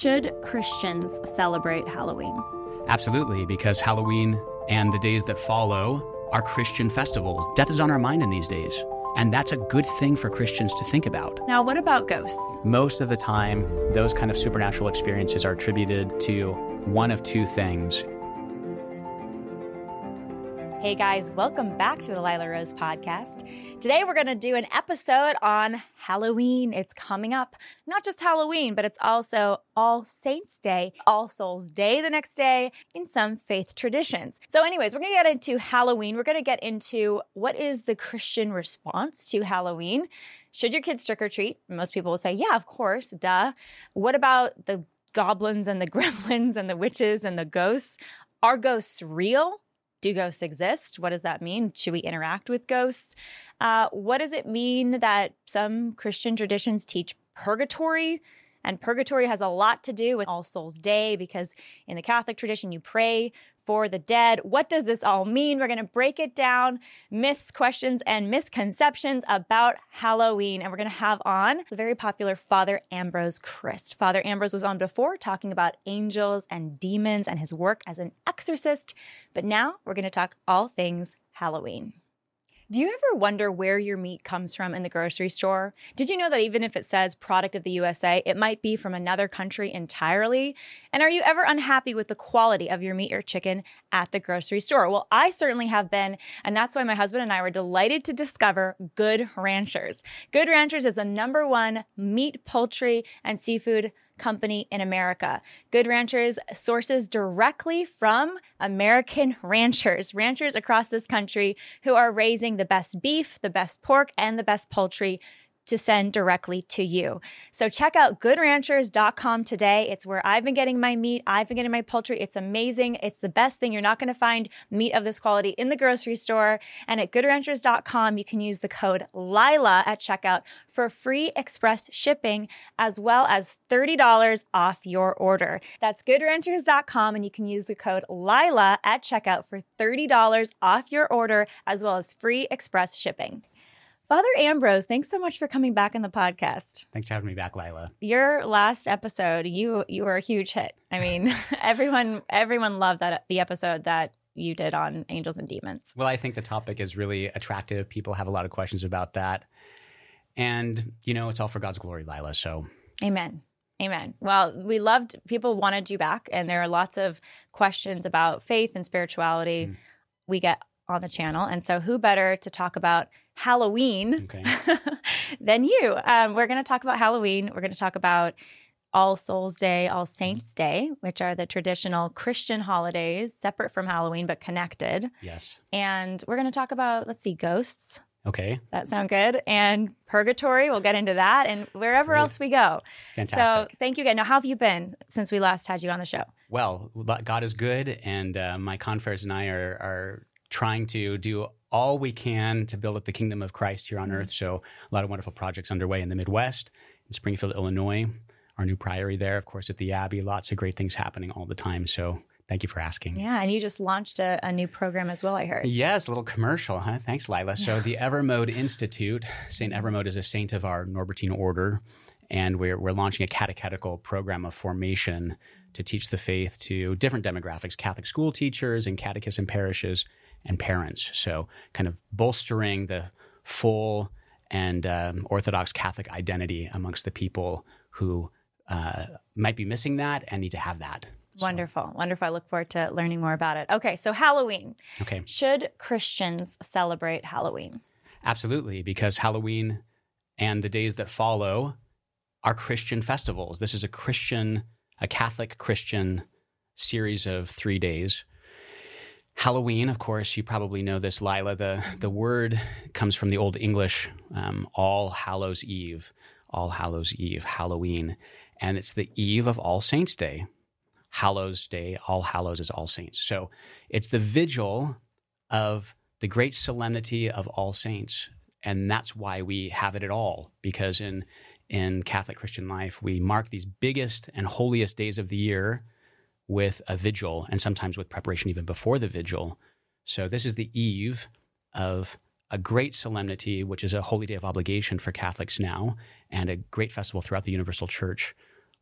Should Christians celebrate Halloween? Absolutely, because Halloween and the days that follow are Christian festivals. Death is on our mind in these days. And that's a good thing for Christians to think about. Now, what about ghosts? Most of the time, those kind of supernatural experiences are attributed to one of two things Hey guys, welcome back to the Lila Rose podcast. Today we're going to do an episode on Halloween. It's coming up. Not just Halloween, but it's also All Saints Day, All Souls Day the next day in some faith traditions. So, anyways, we're going to get into Halloween. We're going to get into what is the Christian response to Halloween. Should your kids trick or treat? Most people will say, yeah, of course, duh. What about the goblins and the gremlins and the witches and the ghosts? Are ghosts real? Do ghosts exist? What does that mean? Should we interact with ghosts? Uh, what does it mean that some Christian traditions teach purgatory? And purgatory has a lot to do with All Souls Day because in the Catholic tradition, you pray for the dead. What does this all mean? We're going to break it down myths, questions, and misconceptions about Halloween. And we're going to have on the very popular Father Ambrose Criste. Father Ambrose was on before talking about angels and demons and his work as an exorcist. But now we're going to talk all things Halloween. Do you ever wonder where your meat comes from in the grocery store? Did you know that even if it says product of the USA, it might be from another country entirely? And are you ever unhappy with the quality of your meat or chicken at the grocery store? Well, I certainly have been, and that's why my husband and I were delighted to discover Good Ranchers. Good Ranchers is the number one meat, poultry, and seafood company in America. Good Ranchers sources directly from American ranchers, ranchers across this country who are raising the best beef, the best pork, and the best poultry to send directly to you. So check out goodranchers.com today. It's where I've been getting my meat. I've been getting my poultry. It's amazing. It's the best thing. You're not going to find meat of this quality in the grocery store. And at goodranchers.com, you can use the code LILA at checkout for free express shipping as well as $30 off your order. That's goodranchers.com and you can use the code LILA at checkout for $30 off your order as well as free express shipping. Father Ambrose, thanks so much for coming back on the podcast. Thanks for having me back, Lila. Your last episode, you you were a huge hit. I mean, everyone everyone loved that the episode that you did on angels and demons. Well, I think the topic is really attractive. People have a lot of questions about that. And, you know, it's all for God's glory, Lila. So, amen. Amen. Well, we loved people wanted you back and there are lots of questions about faith and spirituality. Mm. We get on the channel. And so, who better to talk about Halloween okay. than you? Um, we're going to talk about Halloween. We're going to talk about All Souls Day, All Saints Day, which are the traditional Christian holidays, separate from Halloween but connected. Yes. And we're going to talk about, let's see, ghosts. Okay. Does that sound good? And purgatory, we'll get into that and wherever Great. else we go. Fantastic. So thank you again. Now, how have you been since we last had you on the show? Well, God is good, and uh, my confreres and I are, are trying to do all we can to build up the kingdom of Christ here on mm-hmm. earth. So, a lot of wonderful projects underway in the Midwest, in Springfield, Illinois, our new priory there, of course, at the Abbey. Lots of great things happening all the time. So, thank you for asking. Yeah, and you just launched a, a new program as well, I heard. Yes, a little commercial, huh? Thanks, Lila. So, the Evermode Institute, St. Evermode is a saint of our Norbertine order, and we're, we're launching a catechetical program of formation to teach the faith to different demographics Catholic school teachers and catechists in parishes and parents. So, kind of bolstering the full and um, Orthodox Catholic identity amongst the people who uh, might be missing that and need to have that. Wonderful. Wonderful. I look forward to learning more about it. Okay, so Halloween. Okay. Should Christians celebrate Halloween? Absolutely, because Halloween and the days that follow are Christian festivals. This is a Christian, a Catholic Christian series of three days Halloween, of course, you probably know this, Lila. The, the word comes from the Old English, um, All Hallows Eve, All Hallows Eve, Halloween. And it's the eve of All Saints' Day. Hallows Day, All Hallows is All Saints. So it's the vigil of the great solemnity of All Saints. And that's why we have it at all, because in, in Catholic Christian life, we mark these biggest and holiest days of the year with a vigil and sometimes with preparation even before the vigil. So this is the eve of a great solemnity, which is a holy day of obligation for Catholics now, and a great festival throughout the Universal Church,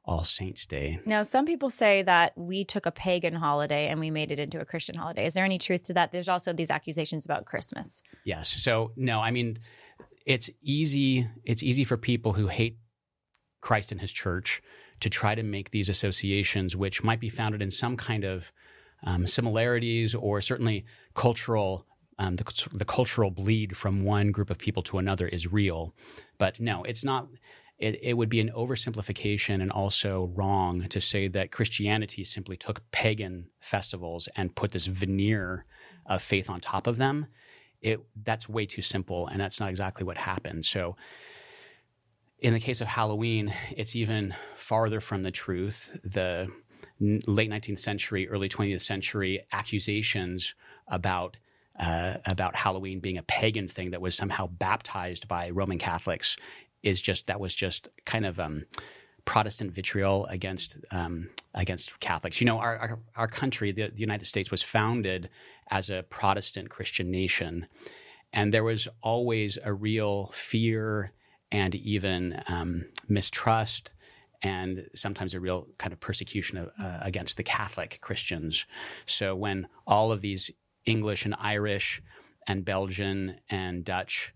All Saints Day. Now, some people say that we took a pagan holiday and we made it into a Christian holiday. Is there any truth to that? There's also these accusations about Christmas. Yes. So no, I mean, it's easy. It's easy for people who hate Christ and His church to try to make these associations, which might be founded in some kind of um, similarities or certainly cultural. Um, the, the cultural bleed from one group of people to another is real, but no, it's not it, it would be an oversimplification and also wrong to say that Christianity simply took pagan festivals and put this veneer of faith on top of them. It that's way too simple, and that's not exactly what happened. So, in the case of Halloween, it's even farther from the truth. The late 19th century, early 20th century accusations about uh, about Halloween being a pagan thing that was somehow baptized by Roman Catholics is just that was just kind of um, Protestant vitriol against um, against Catholics. You know, our our, our country, the, the, United States, was founded as a Protestant Christian nation, and there was always a real fear and even um, mistrust. And sometimes a real kind of persecution of, uh, against the Catholic Christians. So when all of these English and Irish and Belgian and Dutch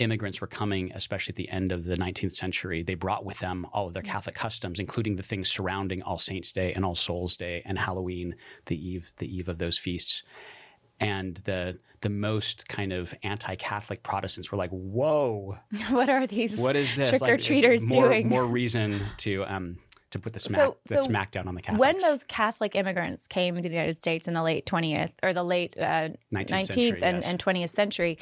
immigrants were coming, especially at the end of the 19th century, they brought with them all of their Catholic customs, including the things surrounding All Saints' Day and All Souls' Day and Halloween, the eve the eve of those feasts. And the the most kind of anti-Catholic Protestants were like, "Whoa, what are these? What is this? Trick or treaters like, doing? More reason to um, to put the smack so, the so smackdown on the Catholics. When those Catholic immigrants came to the United States in the late 20th or the late uh, 19th, 19th century, and, yes. and 20th century,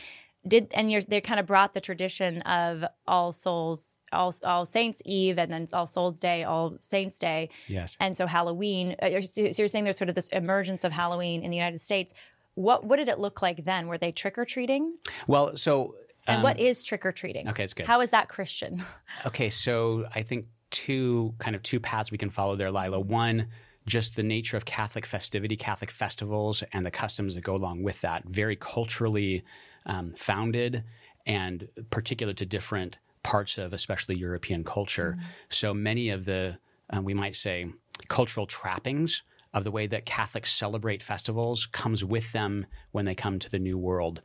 did and you're, they kind of brought the tradition of All Souls, All All Saints Eve, and then All Souls Day, All Saints Day, yes, and so Halloween. Uh, so you're saying there's sort of this emergence of Halloween in the United States. What what did it look like then? Were they trick or treating? Well, so and um, what is trick or treating? Okay, it's good. How is that Christian? Okay, so I think two kind of two paths we can follow there, Lila. One, just the nature of Catholic festivity, Catholic festivals, and the customs that go along with that. Very culturally um, founded and particular to different parts of especially European culture. Mm-hmm. So many of the, um, we might say, cultural trappings of the way that Catholics celebrate festivals comes with them when they come to the New World.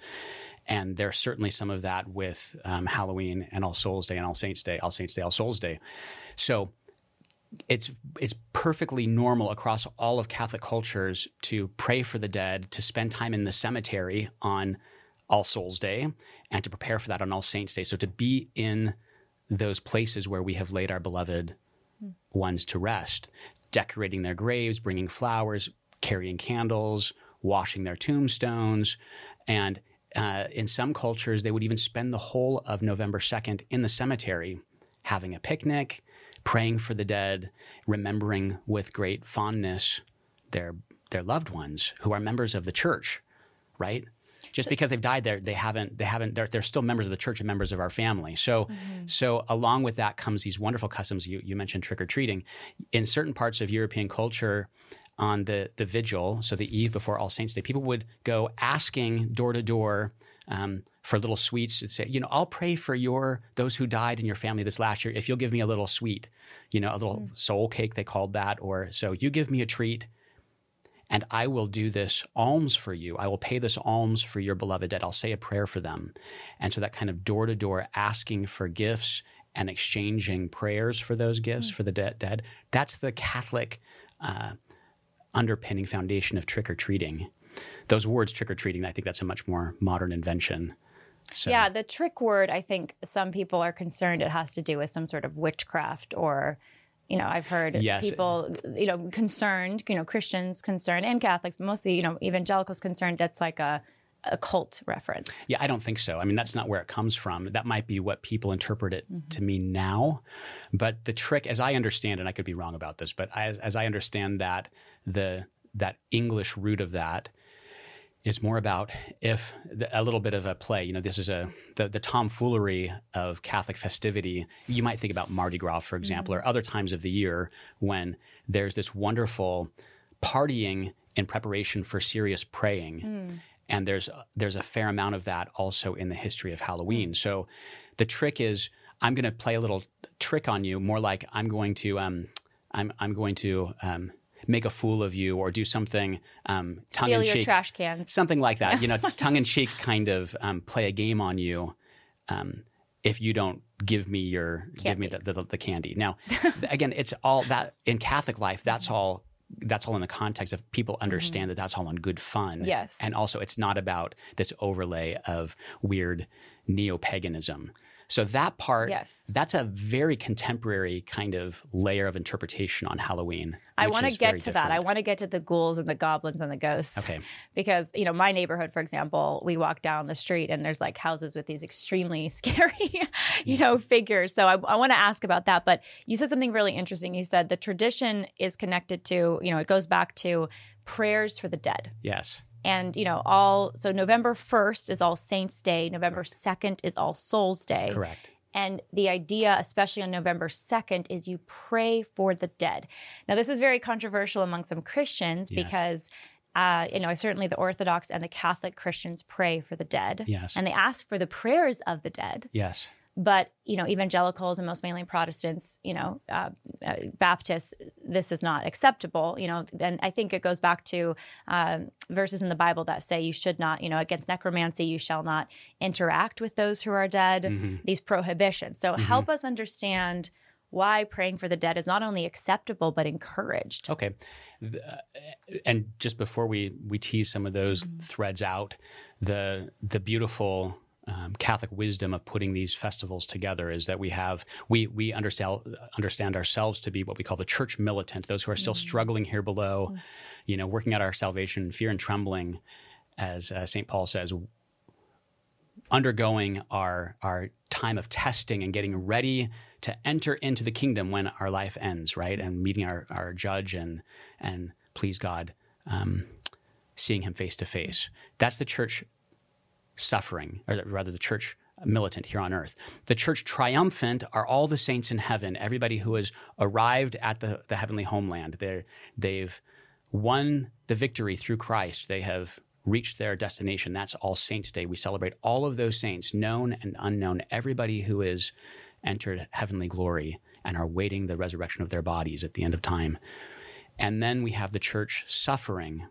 And there's certainly some of that with um, Halloween and All Souls Day and All Saints Day, All Saints Day, All Souls Day. So it's it's perfectly normal across all of Catholic cultures to pray for the dead, to spend time in the cemetery on all Souls Day and to prepare for that on All Saints Day. So to be in those places where we have laid our beloved mm. ones to rest, decorating their graves, bringing flowers, carrying candles, washing their tombstones, and uh, in some cultures, they would even spend the whole of November 2nd in the cemetery having a picnic, praying for the dead, remembering with great fondness their, their loved ones who are members of the church, right? Just so, because they've died there they haven't they haven't they're, they're still members of the church and members of our family so mm-hmm. so along with that comes these wonderful customs you, you mentioned trick-or-treating in certain parts of european culture on the the vigil so the eve before all saints day people would go asking door to door um, for little sweets to say, you know, I'll pray for your those who died in your family this last year if you'll give me a little sweet, you know, a little mm. soul cake they called that, or so you give me a treat and I will do this alms for you. I will pay this alms for your beloved dead. I'll say a prayer for them. And so that kind of door to door asking for gifts and exchanging prayers for those gifts mm-hmm. for the de- dead, that's the Catholic uh, underpinning foundation of trick or treating. Those words, trick or treating, I think that's a much more modern invention. So. Yeah, the trick word, I think some people are concerned it has to do with some sort of witchcraft or you know, I've heard yes. people, you know, concerned, you know, Christians concerned and Catholics, mostly, you know, evangelicals concerned that's like a, a cult reference. Yeah, I don't think so. I mean, that's not where it comes from. That might be what people interpret it mm-hmm. to mean now. But the trick, as I understand, and I could be wrong about this, but as, as I understand that, the that English root of that is more about if the, a little bit of a play. You know, this is a the, the tomfoolery of Catholic festivity. You might think about Mardi Gras, for example, mm-hmm. or other times of the year when there's this wonderful partying in preparation for serious praying. Mm. And there's there's a fair amount of that also in the history of Halloween. Mm. So the trick is I'm going to play a little trick on you, more like I'm going to um, I'm I'm going to um, make a fool of you or do something um, tongue Steal in your cheek, trash cans. something like that. You know, tongue in cheek, kind of um, play a game on you. Um, if you don't give me your give me the, Candy. the, the candy. Now, again, it's all that in Catholic life. That's all. That's all in the context of people understand that that's all on good fun. Mm-hmm. Yes. and also it's not about this overlay of weird neo paganism. So that part, Yes. that's a very contemporary kind of layer of interpretation on Halloween. I want to get to that. I want to get to the ghouls and the goblins and the ghosts. Okay. Because, you know, my neighborhood, for example, we walk down the street and there's like houses with these extremely scary, you know, figures. So I, I want to ask about that. But you said something really interesting. You said the tradition is connected to, you know, it goes back to prayers for the dead. Yes. And, you know, all, so November 1st is All Saints Day, November 2nd is All Souls Day. Correct. And the idea, especially on November 2nd, is you pray for the dead. Now, this is very controversial among some Christians Yes. because, uh, you know, certainly the Orthodox and the Catholic Christians pray for the dead. Yes. And they ask for the prayers of the dead. Yes. But, you know, evangelicals and most mainly Protestants, you know, uh, uh, Baptists, this is not acceptable, you know. And I think it goes back to um, verses in the Bible that say you should not, you know, against necromancy, you shall not interact with those who are dead, Mm-hmm. these prohibitions. So help us understand why praying for the dead is not only acceptable, but encouraged. Okay. Uh, And just before we we tease some of those Mm-hmm. threads out, the the beautiful um, Catholic wisdom of putting these festivals together is that we have we we understand understand ourselves to be what we call the church militant, those who are still struggling here below, you know, working out our salvation, fear and trembling, as uh, Saint Paul says, undergoing our our time of testing and getting ready to enter into the kingdom when our life ends, right? And meeting our, our judge and and please God, um, seeing him face to face. That's the church suffering, or rather the church militant here on earth. The church triumphant are all the saints in heaven, everybody who has arrived at the, the heavenly homeland. They're, they've won the victory through Christ. They have reached their destination. That's All Saints Day. We celebrate all of those saints, known and unknown, everybody who has entered heavenly glory and are waiting the resurrection of their bodies at the end of time. And then we have the church suffering.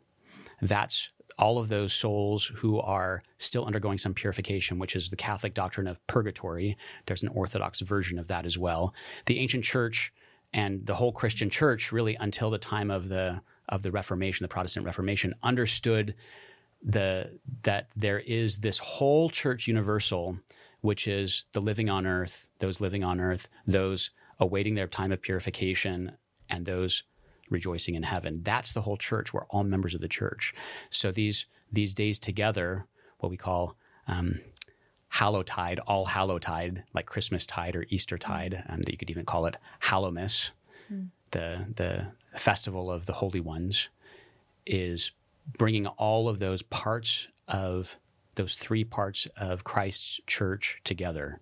That's all of those souls who are still undergoing some purification, which is the Catholic doctrine of purgatory. There's an Orthodox version of that as well. The ancient church and the whole Christian church, really until the time of the of the Reformation, the Protestant Reformation, understood the that there is this whole church universal, which is the living on earth, those living on earth, those awaiting their time of purification, and those rejoicing in heaven. That's the whole church. We're all members of the church. So these these days together, what we call um, Hallowtide, all Hallowtide, like Christmas tide or Easter tide, um, that you could even call it Hallowmas, the the festival of the holy ones, is bringing all of those parts of those three parts of Christ's church together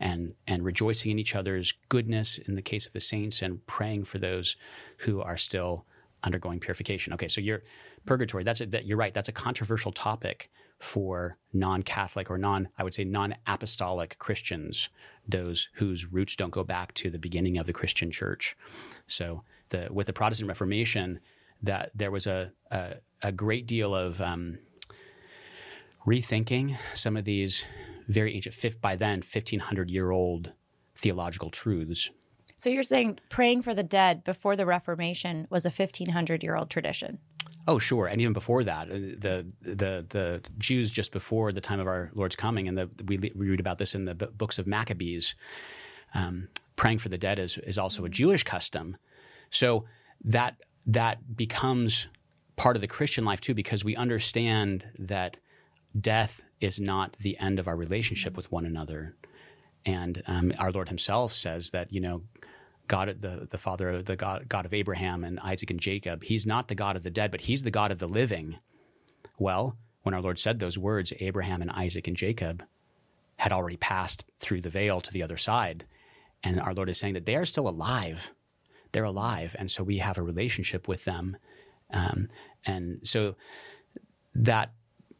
and and rejoicing in each other's goodness in the case of the saints and praying for those who are still undergoing purification. Okay, so you're purgatory. That's a, that you're right. That's a controversial topic for non-Catholic or non I would say non-apostolic Christians, those whose roots don't go back to the beginning of the Christian church. So the with the Protestant Reformation, that there was a a, a great deal of um, rethinking some of these very ancient, by then, 1500 year old theological truths. So you're saying praying for the dead before the Reformation was a 1500 year old tradition? Oh, sure, and even before that, uh, the the the Jews just before the time of our Lord's coming, and the, we, we read about this in the books of Maccabees. Um, praying for the dead is is also a Jewish custom, so that that becomes part of the Christian life too, because we understand that death is not the end of our relationship with one another, and um, our Lord Himself says that you know God, the, the Father, the God, God of Abraham and Isaac and Jacob, he's not the God of the dead, but he's the God of the living. Well, when our Lord said those words, Abraham and Isaac and Jacob had already passed through the veil to the other side. And our Lord is saying that they are still alive. They're alive. And so we have a relationship with them. Um, and so that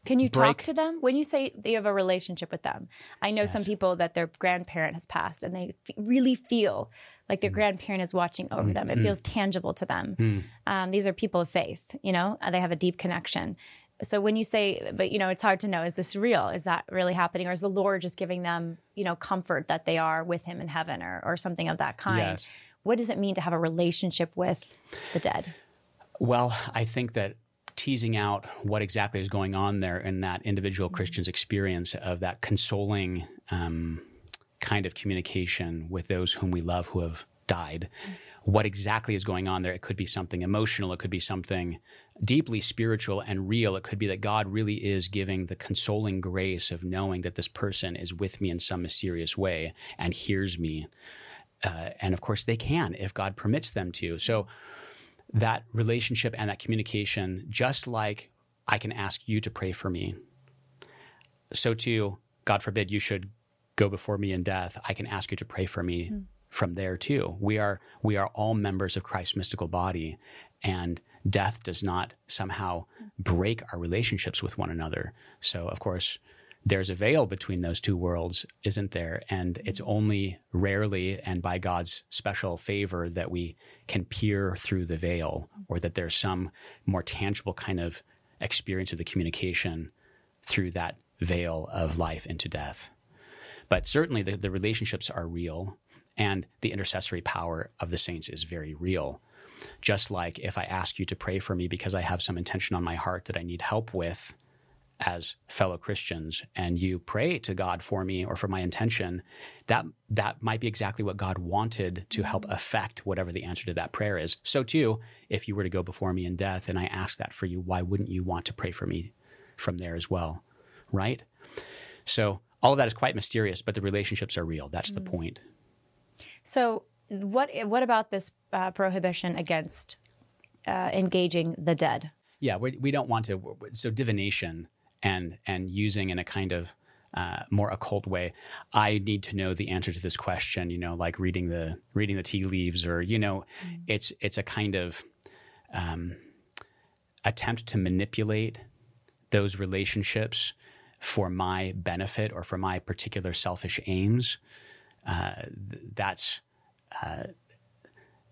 Can you break- talk to them when you say you have a relationship with them? I know some people that their grandparent has passed and they f- really feel like their grandparent is watching over them. It Mm. feels tangible to them. Um, these are people of faith, you know, uh, they have a deep connection. So when you say, but you know, it's hard to know, is this real? Is that really happening? Or is the Lord just giving them, you know, comfort that they are with him in heaven or, or something of that kind? Yes. What does it mean to have a relationship with the dead? Well, I think that teasing out what exactly is going on there in that individual Christian's experience of that consoling um, kind of communication with those whom we love who have died. What exactly is going on there? It could be something emotional. It could be something deeply spiritual and real. It could be that God really is giving the consoling grace of knowing that this person is with me in some mysterious way and hears me. Uh, and of course, they can if God permits them to. So, that relationship and that communication, just like I can ask you to pray for me, so too, God forbid you should go before me in death, I can ask you to pray for me hmm. from there too. We are we are all members of Christ's mystical body, and death does not somehow hmm. break our relationships with one another. So of course, there's a veil between those two worlds, isn't there? And it's only rarely and by God's special favor that we can peer through the veil, or that there's some more tangible kind of experience of the communication through that veil of life into death. But certainly the, the relationships are real, and the intercessory power of the saints is very real. Just like if I ask you to pray for me because I have some intention on my heart that I need help with as fellow Christians, and you pray to God for me or for my intention, that that might be exactly what God wanted to help affect whatever the answer to that prayer is. So too, if you were to go before me in death and I ask that for you, why wouldn't you want to pray for me from there as well? Right? So all of that is quite mysterious, but the relationships are real. That's the point. So, what what about this uh, prohibition against uh, engaging the dead? Yeah, we, we don't want to. So divination and and using in a kind of uh, more occult way. I need to know the answer to this question. You know, like reading the reading the tea leaves, or you know, it's it's a kind of um, attempt to manipulate those relationships for my benefit or for my particular selfish aims. Uh, th- that's uh,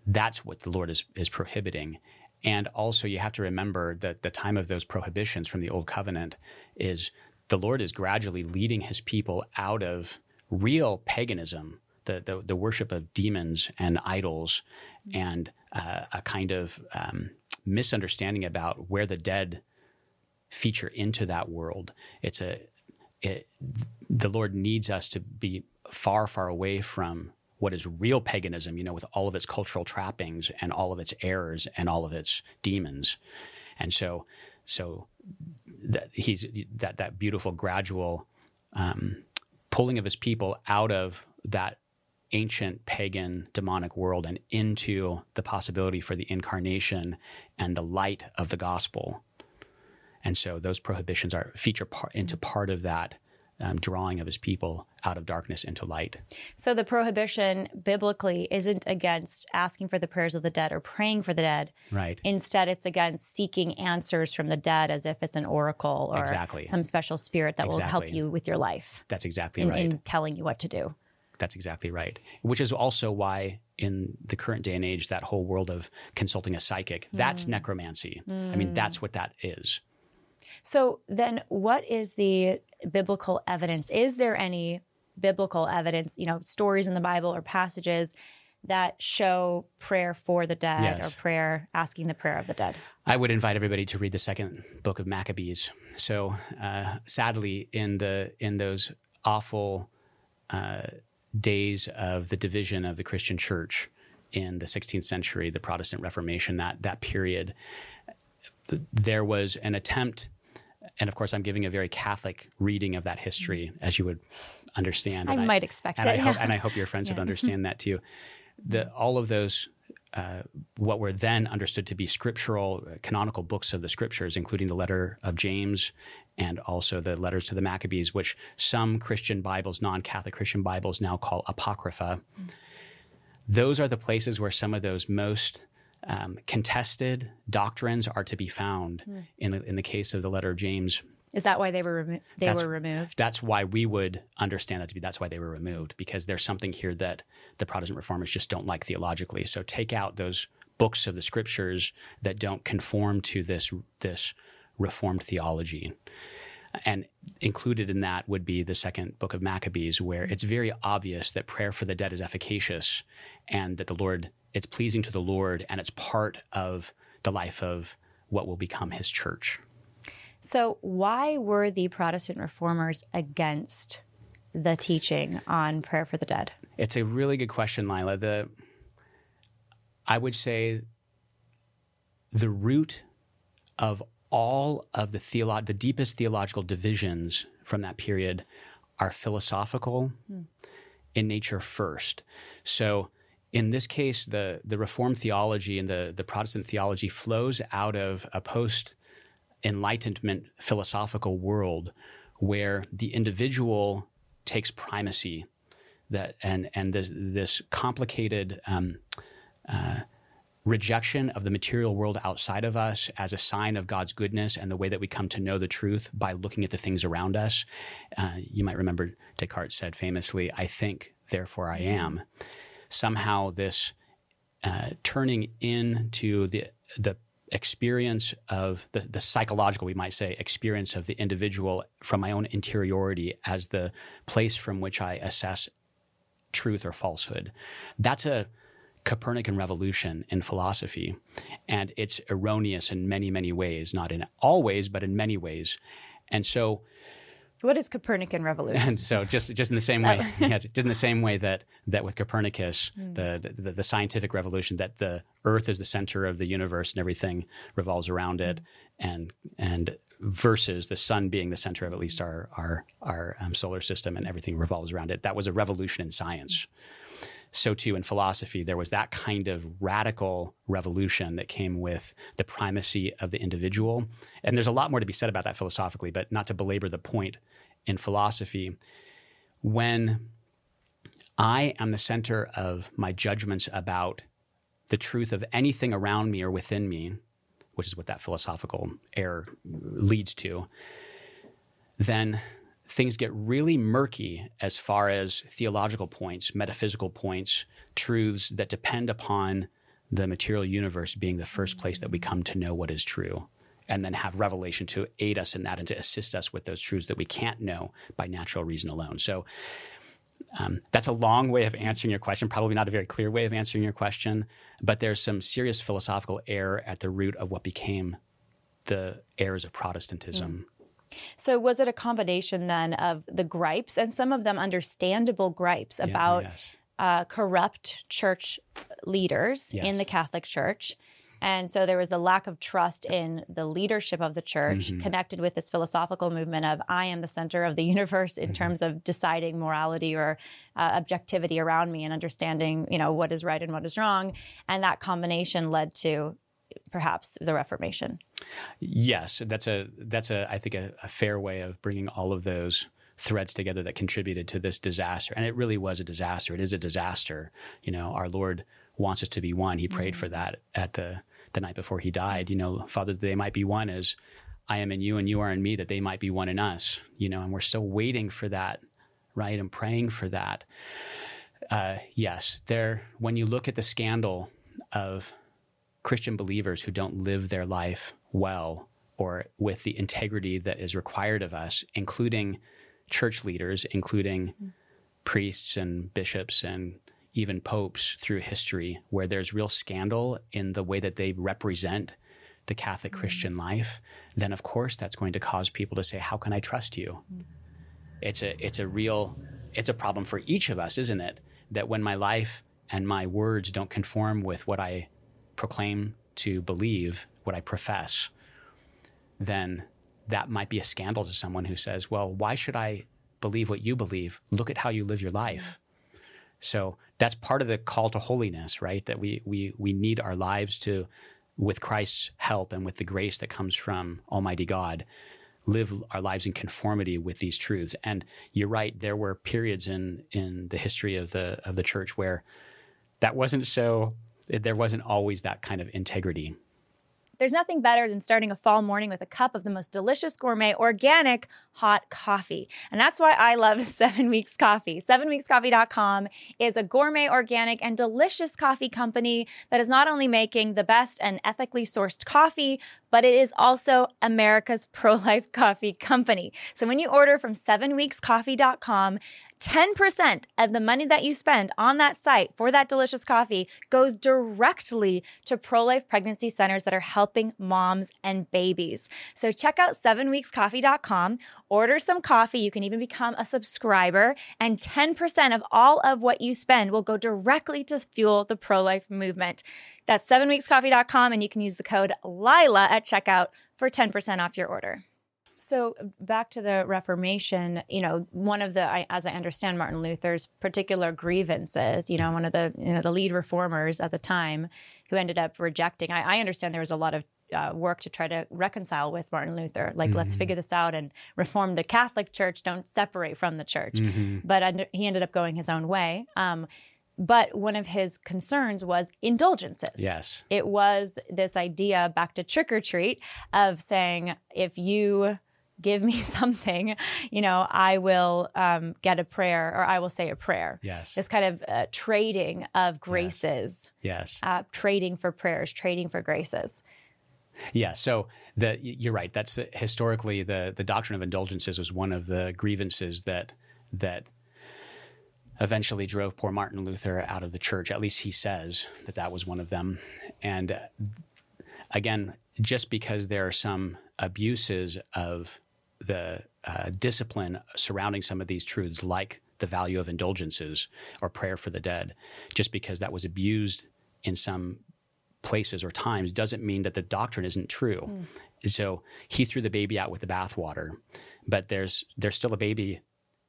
that's what the Lord is is prohibiting. And also, you have to remember that the time of those prohibitions from the Old Covenant is the Lord is gradually leading his people out of real paganism, the, the, the worship of demons and idols, and uh, a kind of um, misunderstanding about where the dead feature into that world. It's a, it, the Lord needs us to be far, far away from what is real paganism, you know, with all of its cultural trappings and all of its errors and all of its demons. And so, so that he's that that beautiful gradual um, pulling of his people out of that ancient pagan demonic world and into the possibility for the incarnation and the light of the gospel. And so those prohibitions are feature part into part of that um, drawing of his people out of darkness into light. So the prohibition biblically isn't against asking for the prayers of the dead or praying for the dead. Right. Instead, it's against seeking answers from the dead as if it's an oracle or Exactly. some special spirit that will help you with your life That's exactly in, right. in telling you what to do. That's exactly right. Which is also why in the current day and age, that whole world of consulting a psychic, that's necromancy. I mean, that's what that is. So then what is the biblical evidence? Is there any biblical evidence, you know, stories in the Bible or passages that show prayer for the dead Yes. or prayer asking the prayer of the dead? I would invite everybody to read the second book of Maccabees. So, uh, sadly, in the in those awful uh, days of the division of the Christian Church in the 16th century, the Protestant Reformation, that that period, there was an attempt, and of course, I'm giving a very Catholic reading of that history, as you would understand. I and might expect and it, I hope, and I hope your friends would understand that too. The all of those uh, what were then understood to be scriptural, uh, canonical books of the scriptures, including the letter of James and also the letters to the Maccabees, which some Christian Bibles, non Catholic Christian Bibles, now call Apocrypha. Those are the places where some of those most um, contested doctrines are to be found. In, the, in the case of the letter of James, Is that why they were remo- they That's- were removed? That's why we would understand that to be that's why they were removed because there's something here that the Protestant reformers just don't like theologically. So take out those books of the scriptures that don't conform to this this reformed theology. And included in that would be the second book of Maccabees, where it's very obvious that prayer for the dead is efficacious and that the Lord, it's pleasing to the Lord and it's part of the life of what will become his church. So, why were the Protestant reformers against the teaching on prayer for the dead? It's a really good question, Lila. The I would say the root of all of the theolo- the deepest theological divisions from that period are philosophical hmm. in nature first. So in this case, the the Reformed theology and the, the Protestant theology flows out of a post enlightenment philosophical world where the individual takes primacy that and and this this complicated um, uh, rejection of the material world outside of us as a sign of God's goodness and the way that we come to know the truth by looking at the things around us. Uh, you might remember Descartes said famously, "I think, therefore I am." Somehow, this uh, turning into the the experience of the, the psychological, we might say, experience of the individual from my own interiority as the place from which I assess truth or falsehood. That's a Copernican revolution in philosophy, and it's erroneous in many, many ways, not in all ways, but in many ways. And so, What is Copernican revolution? and so just just in the same way, yes, just in the same way that that with Copernicus, the, the the scientific revolution, that the Earth is the center of the universe and everything revolves around it, and and versus the sun being the center of at least our our our um, solar system and everything revolves around it. That was a revolution in science. So too in philosophy, there was that kind of radical revolution that came with the primacy of the individual. And there's a lot more to be said about that philosophically, but not to belabor the point in philosophy, when I am the center of my judgments about the truth of anything around me or within me, which is what that philosophical error leads to, then things get really murky as far as theological points, metaphysical points, truths that depend upon the material universe being the first place that we come to know what is true and then have revelation to aid us in that and to assist us with those truths that we can't know by natural reason alone. So um, that's a long way of answering your question, probably not a very clear way of answering your question, but there's some serious philosophical error at the root of what became the errors of Protestantism. So, was it a combination then of the gripes and some of them understandable gripes Yeah, about yes. uh, corrupt church leaders Yes. in the Catholic Church? And so there was a lack of trust in the leadership of the church, Mm-hmm. connected with this philosophical movement of I am the center of the universe in Mm-hmm. terms of deciding morality or uh, objectivity around me and understanding, you know, what is right and what is wrong. And that combination led to perhaps the Reformation. Yes, that's a that's a I think a, a fair way of bringing all of those threads together that contributed to this disaster. And it really was a disaster. It is a disaster. You know, our Lord wants us to be one. He prayed for that at the the night before he died. You know, Father, that they might be one as I am in you and you are in me, that they might be one in us. You know, and we're still waiting for that, right? And praying for that. Uh, yes, there. When you look at the scandal of Christian believers who don't live their life well or with the integrity that is required of us, including church leaders, including mm. priests and bishops and even popes through history, where there's real scandal in the way that they represent the Catholic mm. Christian life, then of course that's going to cause people to say, How can I trust you? Mm. It's a it's a real it's a problem for each of us, isn't it? That when my life and my words don't conform with what I proclaim to believe, what I profess, then that might be a scandal to someone who says, Well, why should I believe what you believe? Look at how you live your life. So that's part of the call to holiness, right? That we we we need our lives to, with Christ's help and with the grace that comes from Almighty God, live our lives in conformity with these truths. And you're right, there were periods in in the history of the of the church where that wasn't so there wasn't always that kind of integrity. there's nothing better than starting a fall morning with a cup of the most delicious gourmet organic hot coffee. And that's why I love 7 Weeks Coffee. 7weekscoffee.com is a gourmet, organic, and delicious coffee company that is not only making the best and ethically sourced coffee, but it is also America's pro life coffee company. So when you order from 7weekscoffee.com, 10% of the money that you spend on that site for that delicious coffee goes directly to pro life pregnancy centers that are helping moms and babies. So check out 7weekscoffee.com, order some coffee. You can even become a subscriber, and 10% of all of what you spend will go directly to fuel the pro life movement. That's 7weekscoffee.com, and you can use the code LILA at checkout for 10% off your order. So back to the Reformation, you know, one of the, I, as I understand Martin Luther's particular grievances, you know, one of the, you know, the lead reformers at the time who ended up rejecting. I, I understand there was a lot of uh, work to try to reconcile with Martin Luther. Like, mm-hmm. let's figure this out and reform the Catholic Church. Don't separate from the church. Mm-hmm. But under, he ended up going his own way. Um, but one of his concerns was indulgences. Yes. It was this idea back to trick or treat of saying, if you give me something, you know, I will um, get a prayer or I will say a prayer. Yes. This kind of uh, trading of graces. Yes. yes. Uh, trading for prayers, trading for graces. Yeah, so the you're right. That's uh, historically the the doctrine of indulgences was one of the grievances that that eventually drove poor Martin Luther out of the church. At least he says that that was one of them. And uh, again, just because there are some abuses of the uh, discipline surrounding some of these truths, like the value of indulgences or prayer for the dead, just because that was abused in some places or times doesn't mean that the doctrine isn't true. Mm. So he threw the baby out with the bathwater, but there's there's still a baby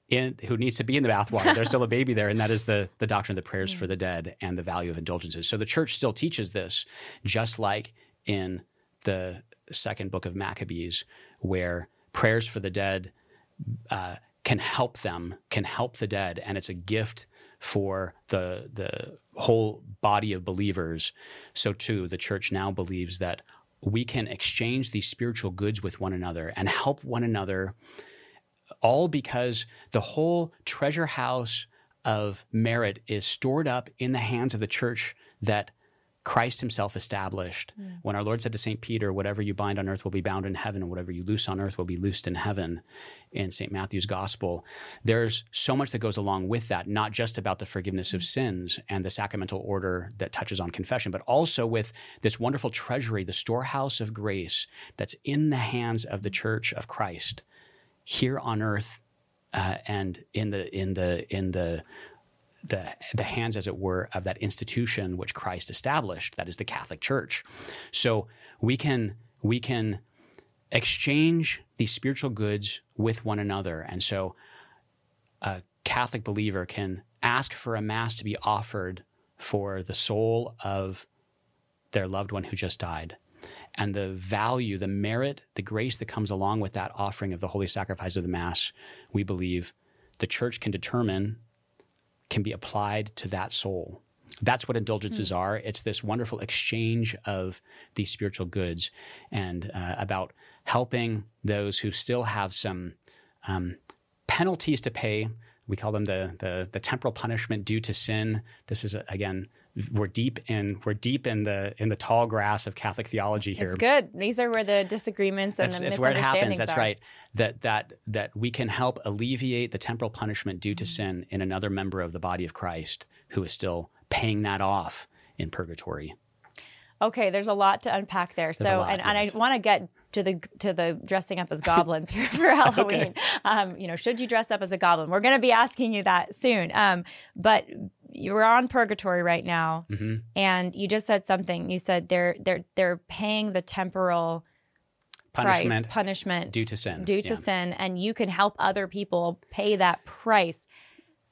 in who needs to be in the bathwater. There's still a baby there, and that is the the doctrine of the prayers mm. for the dead and the value of indulgences. So the church still teaches this, just like in the second book of Maccabees, where prayers for the dead uh, can help them, can help the dead, and it's a gift for the the whole body of believers. So too, the church now believes that we can exchange these spiritual goods with one another and help one another, all because the whole treasure house of merit is stored up in the hands of the church that Christ himself established. When our Lord said to St. Peter, whatever you bind on earth will be bound in heaven, and whatever you loose on earth will be loosed in heaven, in St. Matthew's gospel, there's so much that goes along with that, not just about the forgiveness of mm. sins and the sacramental order that touches on confession, but also with this wonderful treasury, the storehouse of grace that's in the hands of the church of Christ here on earth uh, and in the in the in the the, the hands, as it were, of that institution which Christ established, that is the Catholic Church. So we can we can exchange these spiritual goods with one another. And so a Catholic believer can ask for a mass to be offered for the soul of their loved one who just died. And the value, the merit, the grace that comes along with that offering of the holy sacrifice of the Mass, we believe the church can determine can be applied to that soul. That's what indulgences mm. are. It's this wonderful exchange of these spiritual goods and uh, about helping those who still have some um, penalties to pay. We call them the, the, the temporal punishment due to sin. This is again we're deep in we're deep in the in the tall grass of Catholic theology here. It's good. These are where the disagreements and that's, the that's misunderstandings where it happens. That's are. right. That that that we can help alleviate the temporal punishment due to mm-hmm. sin in another member of the body of Christ who is still paying that off in purgatory. Okay, there's a lot to unpack there. There's so, lot, and, yes. and I want to get to the to the dressing up as goblins for, for Halloween. okay. um, you know, should you dress up as a goblin? We're going to be asking you that soon. Um, but you're on purgatory right now, mm-hmm. and you just said something. You said they're they're they're paying the temporal punishment price, punishment due to sin, due to yeah. sin, and you can help other people pay that price.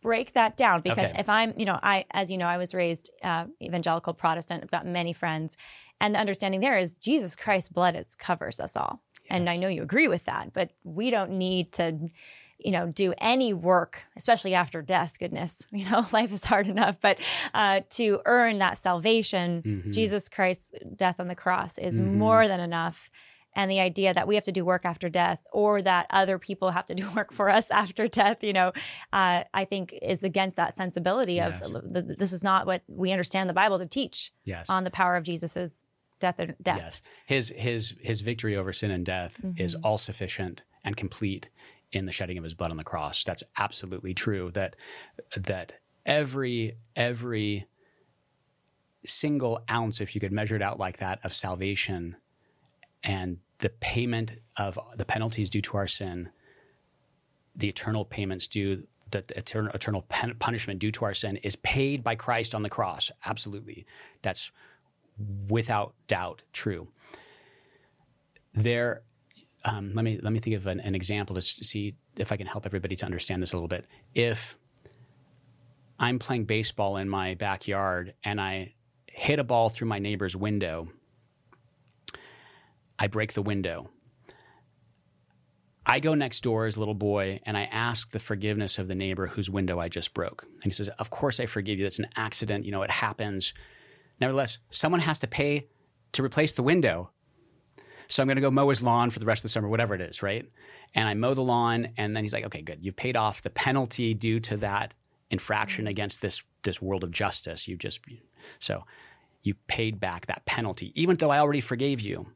Break that down because okay. if I'm, you know, I as you know, I was raised uh, evangelical Protestant. I've got many friends, and the understanding there is Jesus Christ's blood is, covers us all. Yes. And I know you agree with that, but we don't need to you know, do any work, especially after death. Goodness, you know, life is hard enough, but uh, to earn that salvation, Mhm. Jesus Christ's death on the cross is Mhm. more than enough. And the idea that we have to do work after death or that other people have to do work for us after death, you know, uh, I think is against that sensibility of Yes. th- th- this is not what we understand the Bible to teach Yes. on the power of Jesus's death and death. Yes. His his his victory over sin and death is Mhm. all sufficient and complete in the shedding of his blood on the cross. That's absolutely true. That that every every single ounce, if you could measure it out like that, of salvation and the payment of the penalties due to our sin, the eternal payments due, the eternal, eternal pen, punishment due to our sin is paid by Christ on the cross. Absolutely. That's without doubt true. There, um, let me let me think of an, an example to see if I can help everybody to understand this a little bit. If I'm playing baseball in my backyard and I hit a ball through my neighbor's window, I break the window. I go next door as a little boy and I ask the forgiveness of the neighbor whose window I just broke. And he says, Of course I forgive you. That's an accident. You know, it happens. Nevertheless, someone has to pay to replace the window. So I'm going to go mow his lawn for the rest of the summer, whatever it is, right? And I mow the lawn, and then he's like, "Okay, good. You've paid off the penalty due to that infraction mm-hmm. against this this world of justice. You just so you paid back that penalty, even though I already forgave you."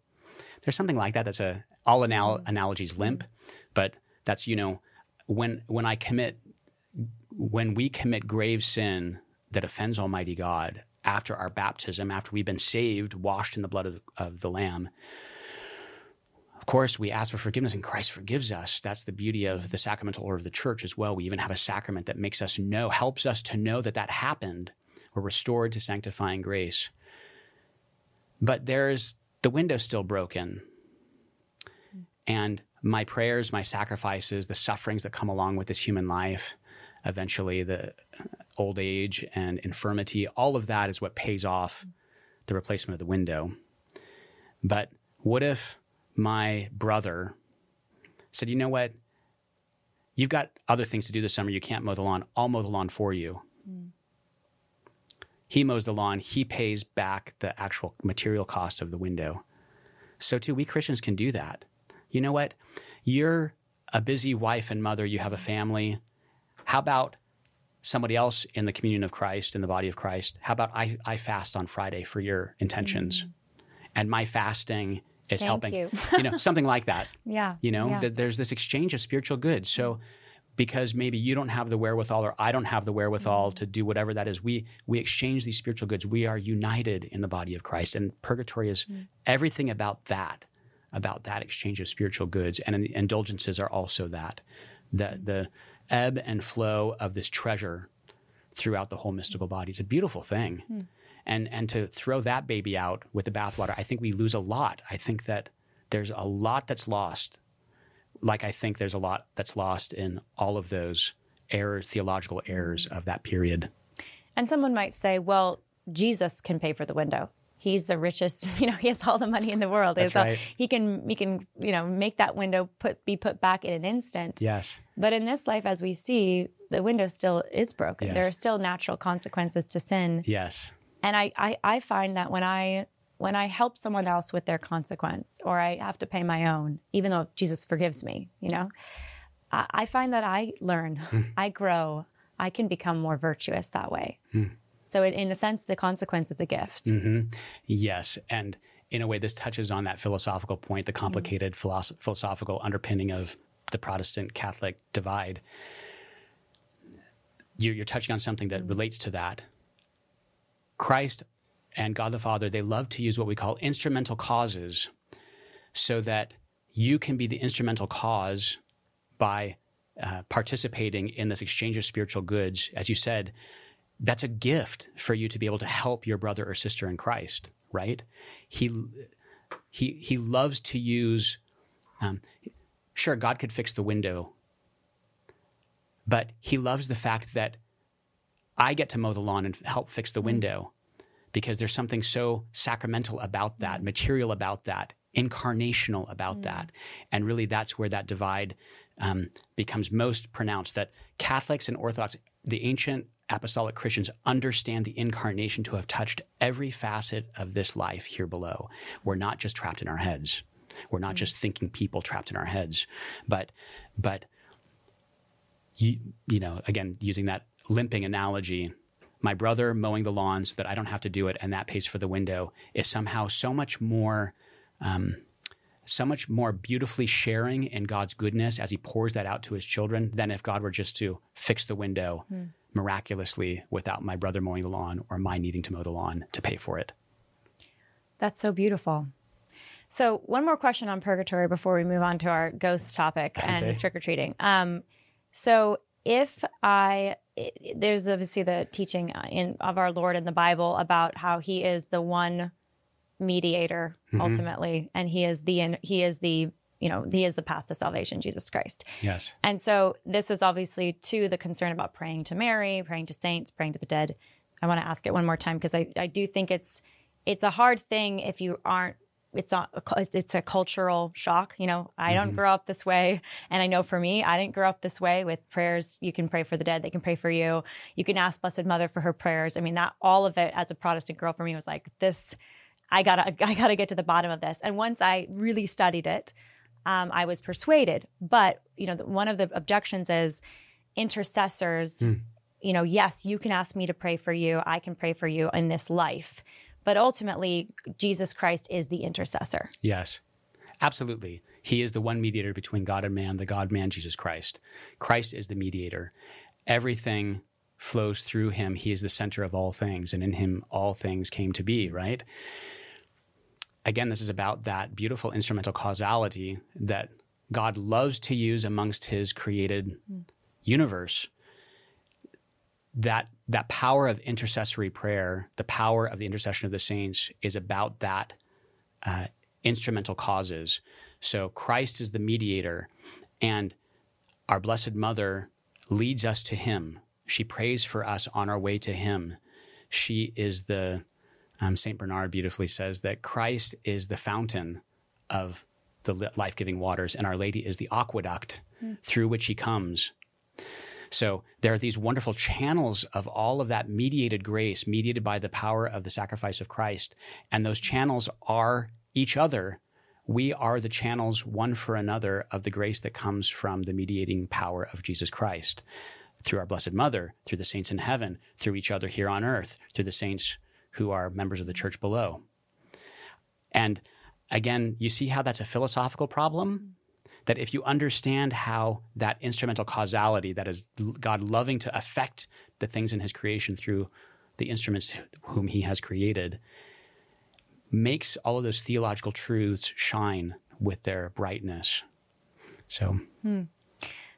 There's something like that. That's a all anal- mm-hmm. analogies limp, but that's you know when when I commit when we commit grave sin that offends Almighty God after our baptism, after we've been saved, washed in the blood of, of the Lamb, of course, we ask for forgiveness and Christ forgives us. That's the beauty of the sacramental order of the church as well. We even have a sacrament that makes us know, helps us to know that that happened. We're restored to sanctifying grace. But there's the window still broken. And my prayers, my sacrifices, the sufferings that come along with this human life, eventually the uh, old age and infirmity, all of that is what pays off the replacement of the window. But what if my brother said, you know what? You've got other things to do this summer. You can't mow the lawn. I'll mow the lawn for you. He mows the lawn. He pays back the actual material cost of the window. So, too, we Christians can do that. You know what? You're a busy wife and mother. You have a family. How about somebody else in the communion of Christ, in the body of Christ? How about I, I fast on Friday for your intentions? Mm-hmm. And my fasting is Thank helping. you. you know, something like that. Yeah. You know, yeah. that there's this exchange of spiritual goods. So because maybe you don't have the wherewithal or I don't have the wherewithal Mm-hmm. to do whatever that is, we we exchange these spiritual goods. We are united in the body of Christ. And purgatory is Mm. everything about that, about that exchange of spiritual goods. And the indulgences are also that. The Mm. the ebb and flow of this treasure throughout the whole mystical body. It's a beautiful thing. Mm. And and to throw that baby out with the bathwater, I think we lose a lot. I think that there's a lot that's lost. Like I think there's a lot that's lost in all of those errors, theological errors of that period. And someone might say, well, Jesus can pay for the window. He's the richest, you know, he has all the money in the world. That's He's all- right. He can he can, you know, make that window put be put back in an instant. Yes. But in this life as we see, the window still is broken. Yes. There are still natural consequences to sin. Yes. And I, I I find that when I when I help someone else with their consequence or I have to pay my own, even though Jesus forgives me, you know, I, I find that I learn, hmm. I grow, I can become more virtuous that way. Hmm. So in, in a sense, the consequence is a gift. hmm Yes. And in a way, this touches on that philosophical point, the mm-hmm. complicated philosoph- philosophical underpinning of the Protestant Catholic divide. You're, you're touching on something that relates to that. Christ and God the Father, they love to use what we call instrumental causes so that you can be the instrumental cause by uh, participating in this exchange of spiritual goods. As you said, that's a gift for you to be able to help your brother or sister in Christ, right? He he he loves to use. Um, sure, God could fix the window, but He loves the fact that I get to mow the lawn and help fix the mm. window because there's something so sacramental about that, mm. material about that. incarnational about mm. that. And really, that's where that divide um, becomes most pronounced that Catholics and Orthodox, the ancient apostolic Christians, understand the incarnation to have touched every facet of this life here below. We're not just trapped in our heads. We're not just thinking people trapped in our heads, but, but, you, you know, again, using that limping analogy, my brother mowing the lawn so that I don't have to do it and that pays for the window is somehow so much more um, so much more beautifully sharing in God's goodness as he pours that out to his children than if God were just to fix the window hmm. miraculously without my brother mowing the lawn or my needing to mow the lawn to pay for it. That's so beautiful. So, one more question on purgatory before we move on to our ghost topic okay. and trick or treating. Um, so, if I there's obviously the teaching in of our Lord in the Bible about how He is the one mediator mm-hmm. ultimately, and He is the He is the you know He is the path to salvation, Jesus Christ. Yes. And so this is obviously to the concern about praying to Mary, praying to saints, praying to the dead. I want to ask it one more time because I I do think it's it's a hard thing if you aren't it's not it's a cultural shock you know? I don't mm-hmm. grow up this way. And i know for me i didn't grow up this way with prayers you can pray for the dead they can pray for you. You can ask blessed mother for her prayers. I mean that all of it as a protestant girl for me was like this i gotta i gotta get to the bottom of this. And once i really studied it um, i was persuaded. But you know one of the objections is intercessors mm. you know yes you can ask me to pray for you. I can pray for you in this life but ultimately, Jesus Christ is the intercessor. Yes, absolutely. He is the one mediator between God and man, the God man, Jesus Christ. Christ is the mediator. Everything flows through him. He is the center of all things, and in him all things came to be, right? Again, this is about that beautiful instrumental causality that God loves to use amongst his created mm. universe that that power of intercessory prayer, the power of the intercession of the saints, is about that uh, instrumental causes. So Christ is the mediator, and our Blessed Mother leads us to Him. She prays for us on our way to Him. She is the um, Saint Bernard beautifully says that Christ is the fountain of the life giving waters, and Our Lady is the aqueduct mm. through which He comes. So there are these wonderful channels of all of that mediated grace, mediated by the power of the sacrifice of Christ. And those channels are each other. We are the channels one for another of the grace that comes from the mediating power of Jesus Christ through our Blessed Mother, through the saints in heaven, through each other here on earth, through the saints who are members of the church below. And again, you see how that's a philosophical problem? That if you understand how that instrumental causality, that is God loving to affect the things in his creation through the instruments whom he has created, makes all of those theological truths shine with their brightness. So, hmm.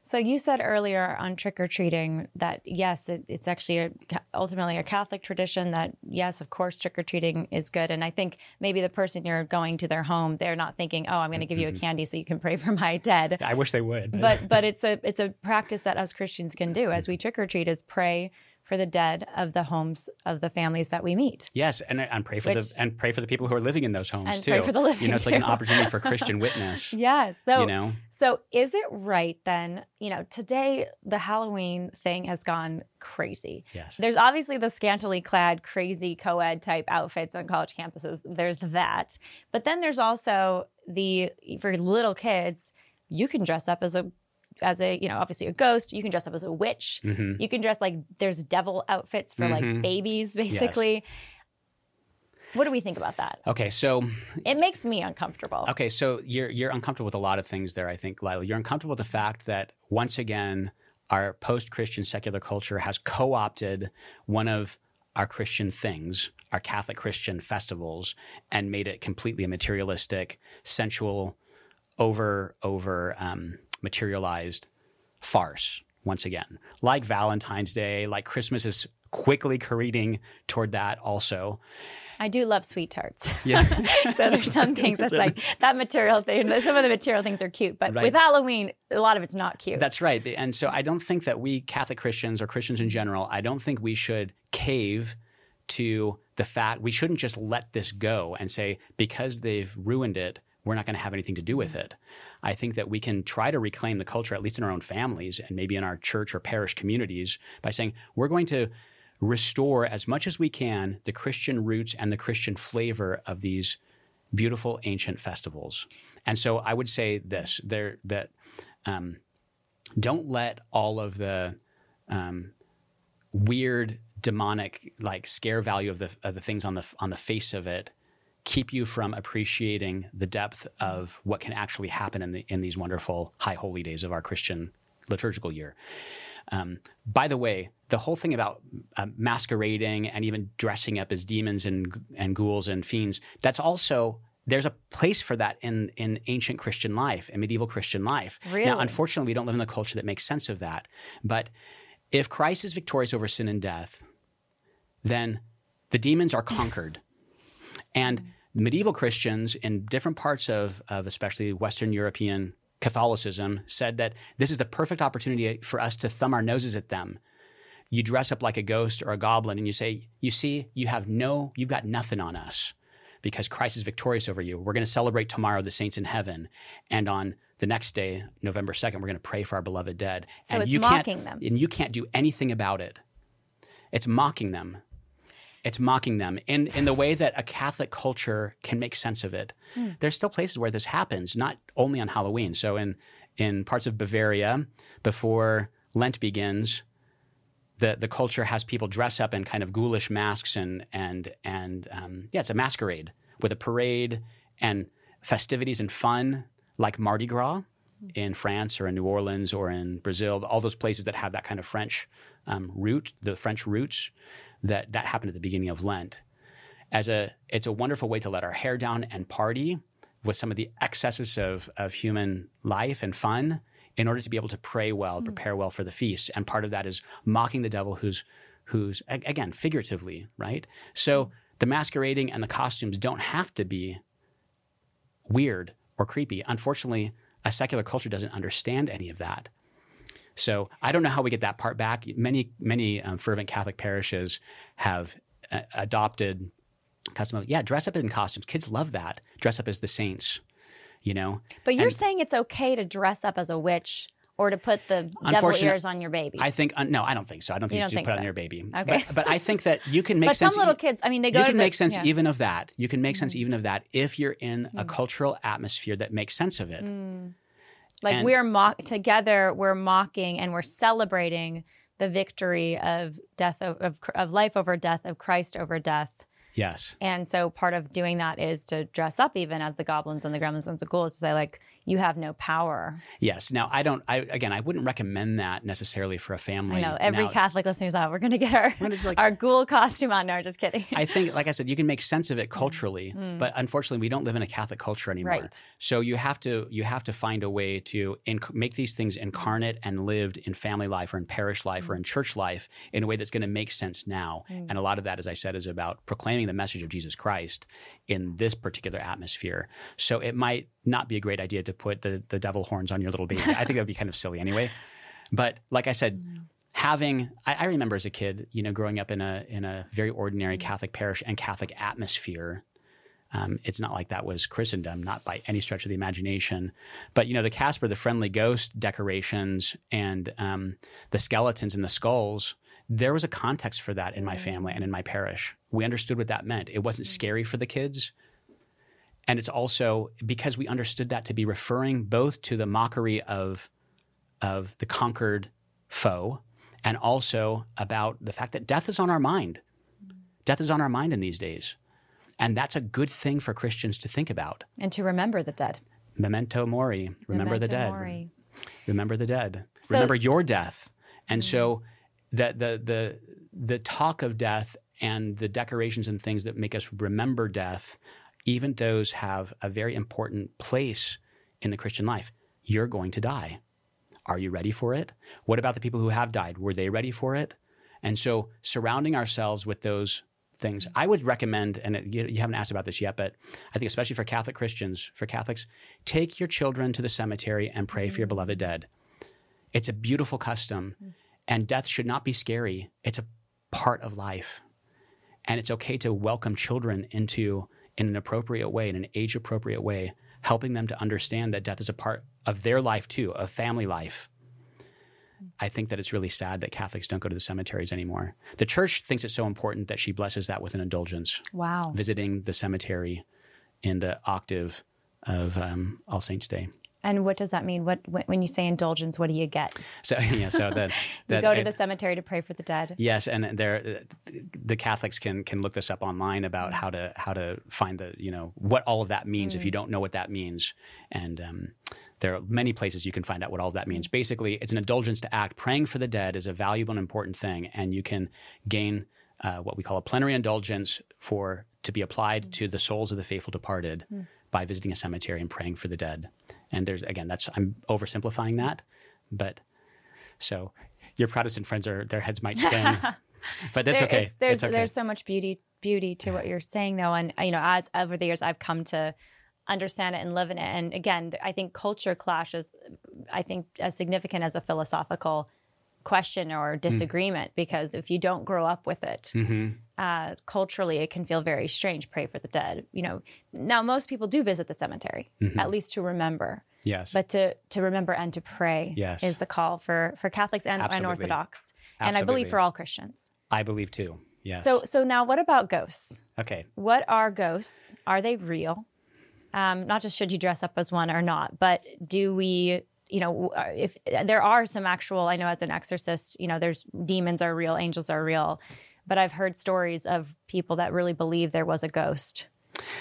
So you said earlier on trick or treating that yes, it, it's actually a, ultimately a Catholic tradition. That yes, of course, trick or treating is good. And I think maybe the person you're going to their home, they're not thinking, "Oh, I'm going to give you a mm-hmm. candy so you can pray for my dead." I wish they would, but but, but it's a it's a practice that us Christians can do as we trick or treat is pray for the dead of the homes of the families that we meet. Yes, and and pray for Which, the and pray for the people who are living in those homes and too. Pray for the living. You know, it's like an opportunity for Christian witness. yes. So you know, so is it right then? You know, today the Halloween thing has gone crazy. Yes. There's obviously the scantily clad, crazy co-ed type outfits on college campuses. There's that, but then there's also the for little kids. You can dress up as a as a you know obviously a ghost you can dress up as a witch mm-hmm. you can dress like there's devil outfits for mm-hmm. like babies basically yes. what do we think about that okay so it makes me uncomfortable okay so you're you're uncomfortable with a lot of things there i think lila you're uncomfortable with the fact that once again our post-christian secular culture has co-opted one of our christian things our catholic christian festivals and made it completely a materialistic sensual over over um, materialized farce once again. Like Valentine's Day, like Christmas is quickly careening toward that also. I do love sweet tarts. Yeah. so there's some things that's like that material thing. Some of the material things are cute, but right. with Halloween, a lot of it's not cute. That's right. And so I don't think that we Catholic Christians or Christians in general, I don't think we should cave to the fact we shouldn't just let this go and say because they've ruined it, we're not going to have anything to do with it. I think that we can try to reclaim the culture, at least in our own families and maybe in our church or parish communities, by saying we're going to restore as much as we can the Christian roots and the Christian flavor of these beautiful ancient festivals. And so I would say this: there that um, don't let all of the um, weird demonic like scare value of the of the things on the on the face of it keep you from appreciating the depth of what can actually happen in the in these wonderful high holy days of our Christian liturgical year. Um, by the way, the whole thing about uh, masquerading and even dressing up as demons and and ghouls and fiends that's also there's a place for that in in ancient Christian life and medieval Christian life. Really? Now, unfortunately, we don't live in a culture that makes sense of that. But if Christ is victorious over sin and death, then the demons are conquered. and medieval Christians in different parts of, of especially Western European Catholicism said that this is the perfect opportunity for us to thumb our noses at them. You dress up like a ghost or a goblin and you say, You see, you have no, you've got nothing on us because Christ is victorious over you. We're going to celebrate tomorrow the saints in heaven. And on the next day, November 2nd, we're going to pray for our beloved dead. So and it's you mocking can't, them. And you can't do anything about it. It's mocking them. It's mocking them in, in the way that a Catholic culture can make sense of it. There's still places where this happens, not only on Halloween. So in in parts of Bavaria, before Lent begins, the the culture has people dress up in kind of ghoulish masks and and and um, yeah, it's a masquerade with a parade and festivities and fun like Mardi Gras in France or in New Orleans or in Brazil, all those places that have that kind of French um, root, the French roots, that that happened at the beginning of Lent. As a, it's a wonderful way to let our hair down and party with some of the excesses of of human life and fun in order to be able to pray well, mm. prepare well for the feast. And part of that is mocking the devil who's who's again figuratively, right? So the masquerading and the costumes don't have to be weird or creepy. Unfortunately, a secular culture doesn't understand any of that. So I don't know how we get that part back. Many many um, fervent Catholic parishes have uh, adopted custom. of- Yeah, dress up in costumes. Kids love that. Dress up as the saints. You know, But you're And- saying it's okay to dress up as a witch or to put the devil ears on your baby. I think uh, no, I don't think so. I don't think You you, don't should think put it so? on your baby. Okay. But, but I think that you can make sense but some sense. little kids, I mean, they go you can the- make sense yeah. Mm-hmm. even of that. You can make sense even of that if you're in a cultural atmosphere that makes sense of it. Like And- we're mock together, we're mocking and we're celebrating the victory of death of, of of life over death, of Christ over death. Yes. And so part of doing that is to dress up even as the goblins and the gremlins and the ghouls to say like you have no power. Yes. Now, I don't. I again, I wouldn't recommend that necessarily for a family. I know every Now, Catholic listener's out. We're gonna get our like- our ghoul costume on. No, just kidding. I think, like I said, you can make sense of it culturally, but unfortunately, we don't live in a Catholic culture anymore. Mm. Right. So you have to you have to find a way to inc- make these things incarnate and lived in family life or in parish life Mm. or in church life in a way that's going to make sense now. And a lot of that, as I said, is about proclaiming the message of Jesus Christ in this particular atmosphere. So it might not be a great idea to put the the devil horns on your little baby. I think that would be kind of silly anyway. But like I said, having I, I remember as a kid, you know, growing up in a in a very ordinary Catholic parish and Catholic atmosphere. Um, it's not like that was Christendom, not by any stretch of the imagination. But you know, the Casper, the friendly ghost decorations, and um, the skeletons and the skulls. There was a context for that in my family and in my parish. We understood what that meant. It wasn't scary for the kids. And it's also because we understood that to be referring both to the mockery of, of the conquered foe and also about the fact that death is on our mind. Death is on our mind in these days. And that's a good thing for Christians to think about. and to remember the dead. Memento mori, remember the dead. mori. Remember the dead. So- remember your death. And so mm. the, the the the talk of death and the decorations and things that make us remember death, even those have a very important place in the Christian life. You're going to die. Are you ready for it? What about the people who have died? Were they ready for it? And so surrounding ourselves with those things, I would recommend, and it- you, you haven't asked about this yet, but I think especially for Catholic Christians, for Catholics, take your children to the cemetery and pray for your mm-hmm. beloved dead. It's a beautiful custom, mm-hmm. and death should not be scary. It's a part of life. And it's okay to welcome children into, in an appropriate way, in an age appropriate way, helping them to understand that death is a part of their life too, of family life. I think that it's really sad that Catholics don't go to the cemeteries anymore. The church thinks it's so important that she blesses that with an indulgence, Wow. visiting the cemetery in the octave of um, All Saints' Day. And what does that mean? What when you say indulgence, what do you get? So yeah, so that You go to I- the cemetery to pray for the dead. Yes, and there, the Catholics can can look this up online about mm-hmm. how to how to find the you know what all of that means if you mm. don't know what that means, and um, there are many places you can find out what all of that means. Mm. Basically, it's an indulgence to act. Praying for the dead is a valuable and important thing, and you can gain uh, what we call a plenary indulgence for to be applied mm. to the souls of the faithful departed by visiting a cemetery and praying for the dead. And there's again, that's I'm oversimplifying that, but so your Protestant friends are their heads might spin, but that's There- okay. it's- there's it's okay. there's so much beauty beauty to what you're saying though, and you know, as over the years, I've come to understand it and live in it. And again, I think culture clash is, I think, as significant as a philosophical question Hmm. or disagreement because if you don't grow up with it Mm-hmm. Uh, culturally it can feel very strange pray for the dead you know now most people do visit the cemetery Mm-hmm. at least to remember yes, but to to remember and to pray Yes. is the call for for Catholics and, and Absolutely. Orthodox, and I believe for all Christians. I believe too. Yes. So so now, what about ghosts? okay, What are ghosts? Are they real? Um, not just should you dress up as one or not, but do we? You know, if there are some actual, I know as an exorcist, you know, there's demons are real, angels are real, but I've heard stories of people that really believe there was a ghost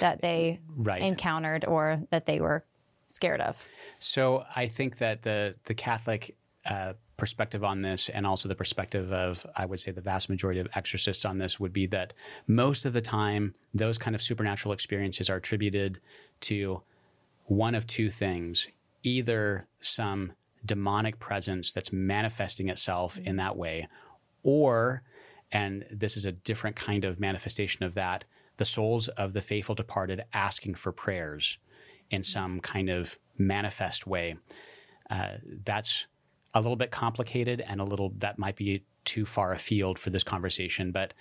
that they Right. encountered or that they were scared of. So I think that the the Catholic uh, perspective on this, and also the perspective of, I would say, the vast majority of exorcists on this, would be that most of the time, those kind of supernatural experiences are attributed to one of two things: either some demonic presence that's manifesting itself in that way, or, and this is a different kind of manifestation of that, the souls of the faithful departed asking for prayers in some kind of manifest way. Uh, that's a little bit complicated and a little that might be too far afield for this conversation, but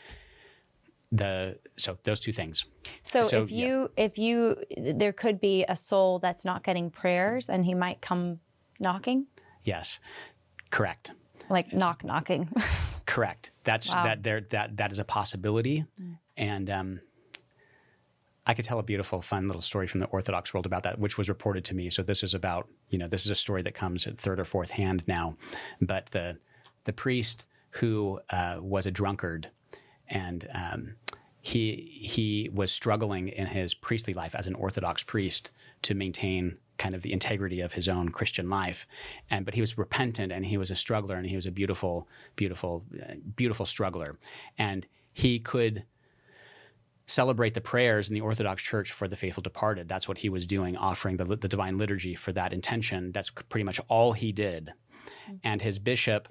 the so those two things. So, So, if yeah. you if you there could be a soul that's not getting prayers and he might come knocking, Yes, correct. like knock knocking. Correct. That's Wow. that there that that is a possibility, and um, I could tell a beautiful, fun little story from the Orthodox world about that, which was reported to me. So this is about you know this is a story that comes at third or fourth hand now, but the the priest who uh, was a drunkard and um, he he was struggling in his priestly life as an Orthodox priest to maintain kind of the integrity of his own Christian life, and but he was repentant and he was a struggler and he was a beautiful, beautiful, uh, beautiful struggler, and he could celebrate the prayers in the Orthodox Church for the faithful departed. That's what he was doing, offering the, the divine liturgy for that intention. That's pretty much all he did, and his bishop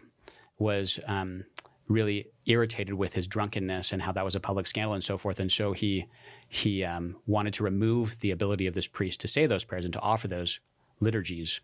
was um, really irritated with his drunkenness and how that was a public scandal and so forth. And so he he um, wanted to remove the ability of this priest to say those prayers and to offer those liturgies.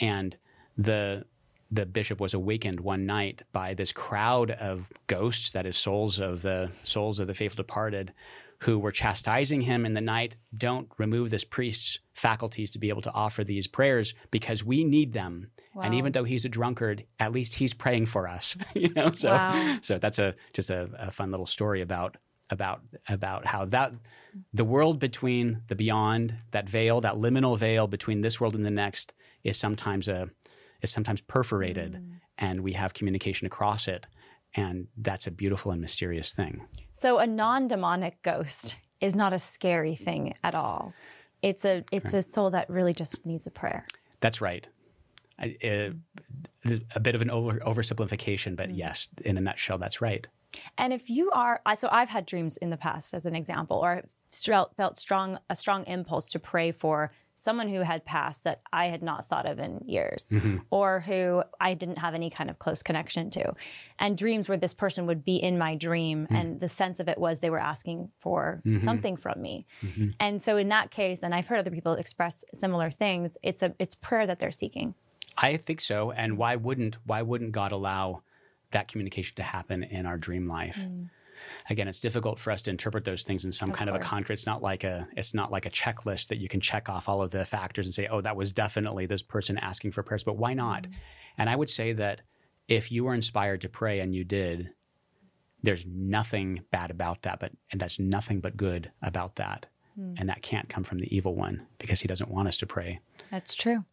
And the the bishop was awakened one night by this crowd of ghosts, that is souls of the souls of the faithful departed, who were chastising him in the night. Don't remove this priest's faculties to be able to offer these prayers because we need them. And even though he's a drunkard, at least he's praying for us. you know, so Wow. so that's a just a, a fun little story about about about how that the world between the beyond that veil that liminal veil between this world and the next is sometimes a is sometimes perforated mm. and we have communication across it and that's a beautiful and mysterious thing. So a non-demonic ghost is not a scary thing at all. It's a it's a soul that really just needs a prayer. that's right. I, uh, a bit of an over, oversimplification but yes in a nutshell that's right. And if you are, I- so I've had dreams in the past, as an example, or felt felt strong a strong impulse to pray for someone who had passed that I had not thought of in years, mm-hmm. or who I didn't have any kind of close connection to, and dreams where this person would be in my dream, mm-hmm. and the sense of it was they were asking for mm-hmm. something from me, and so in that case, and I've heard other people express similar things. It's a it's prayer that they're seeking. I think so. And why wouldn't why wouldn't God allow that communication to happen in our dream life? Mm. Again, it's difficult for us to interpret those things in some Of kind of a concrete. It's not like a it's not like a checklist that you can check off all of the factors and say, oh, that was definitely this person asking for prayers. But why not? Mm-hmm. And I would say that if you were inspired to pray and you did, there's nothing bad about that, but and that's nothing but good about that. Hmm. And that can't come from the evil one because he doesn't want us to pray. That's true.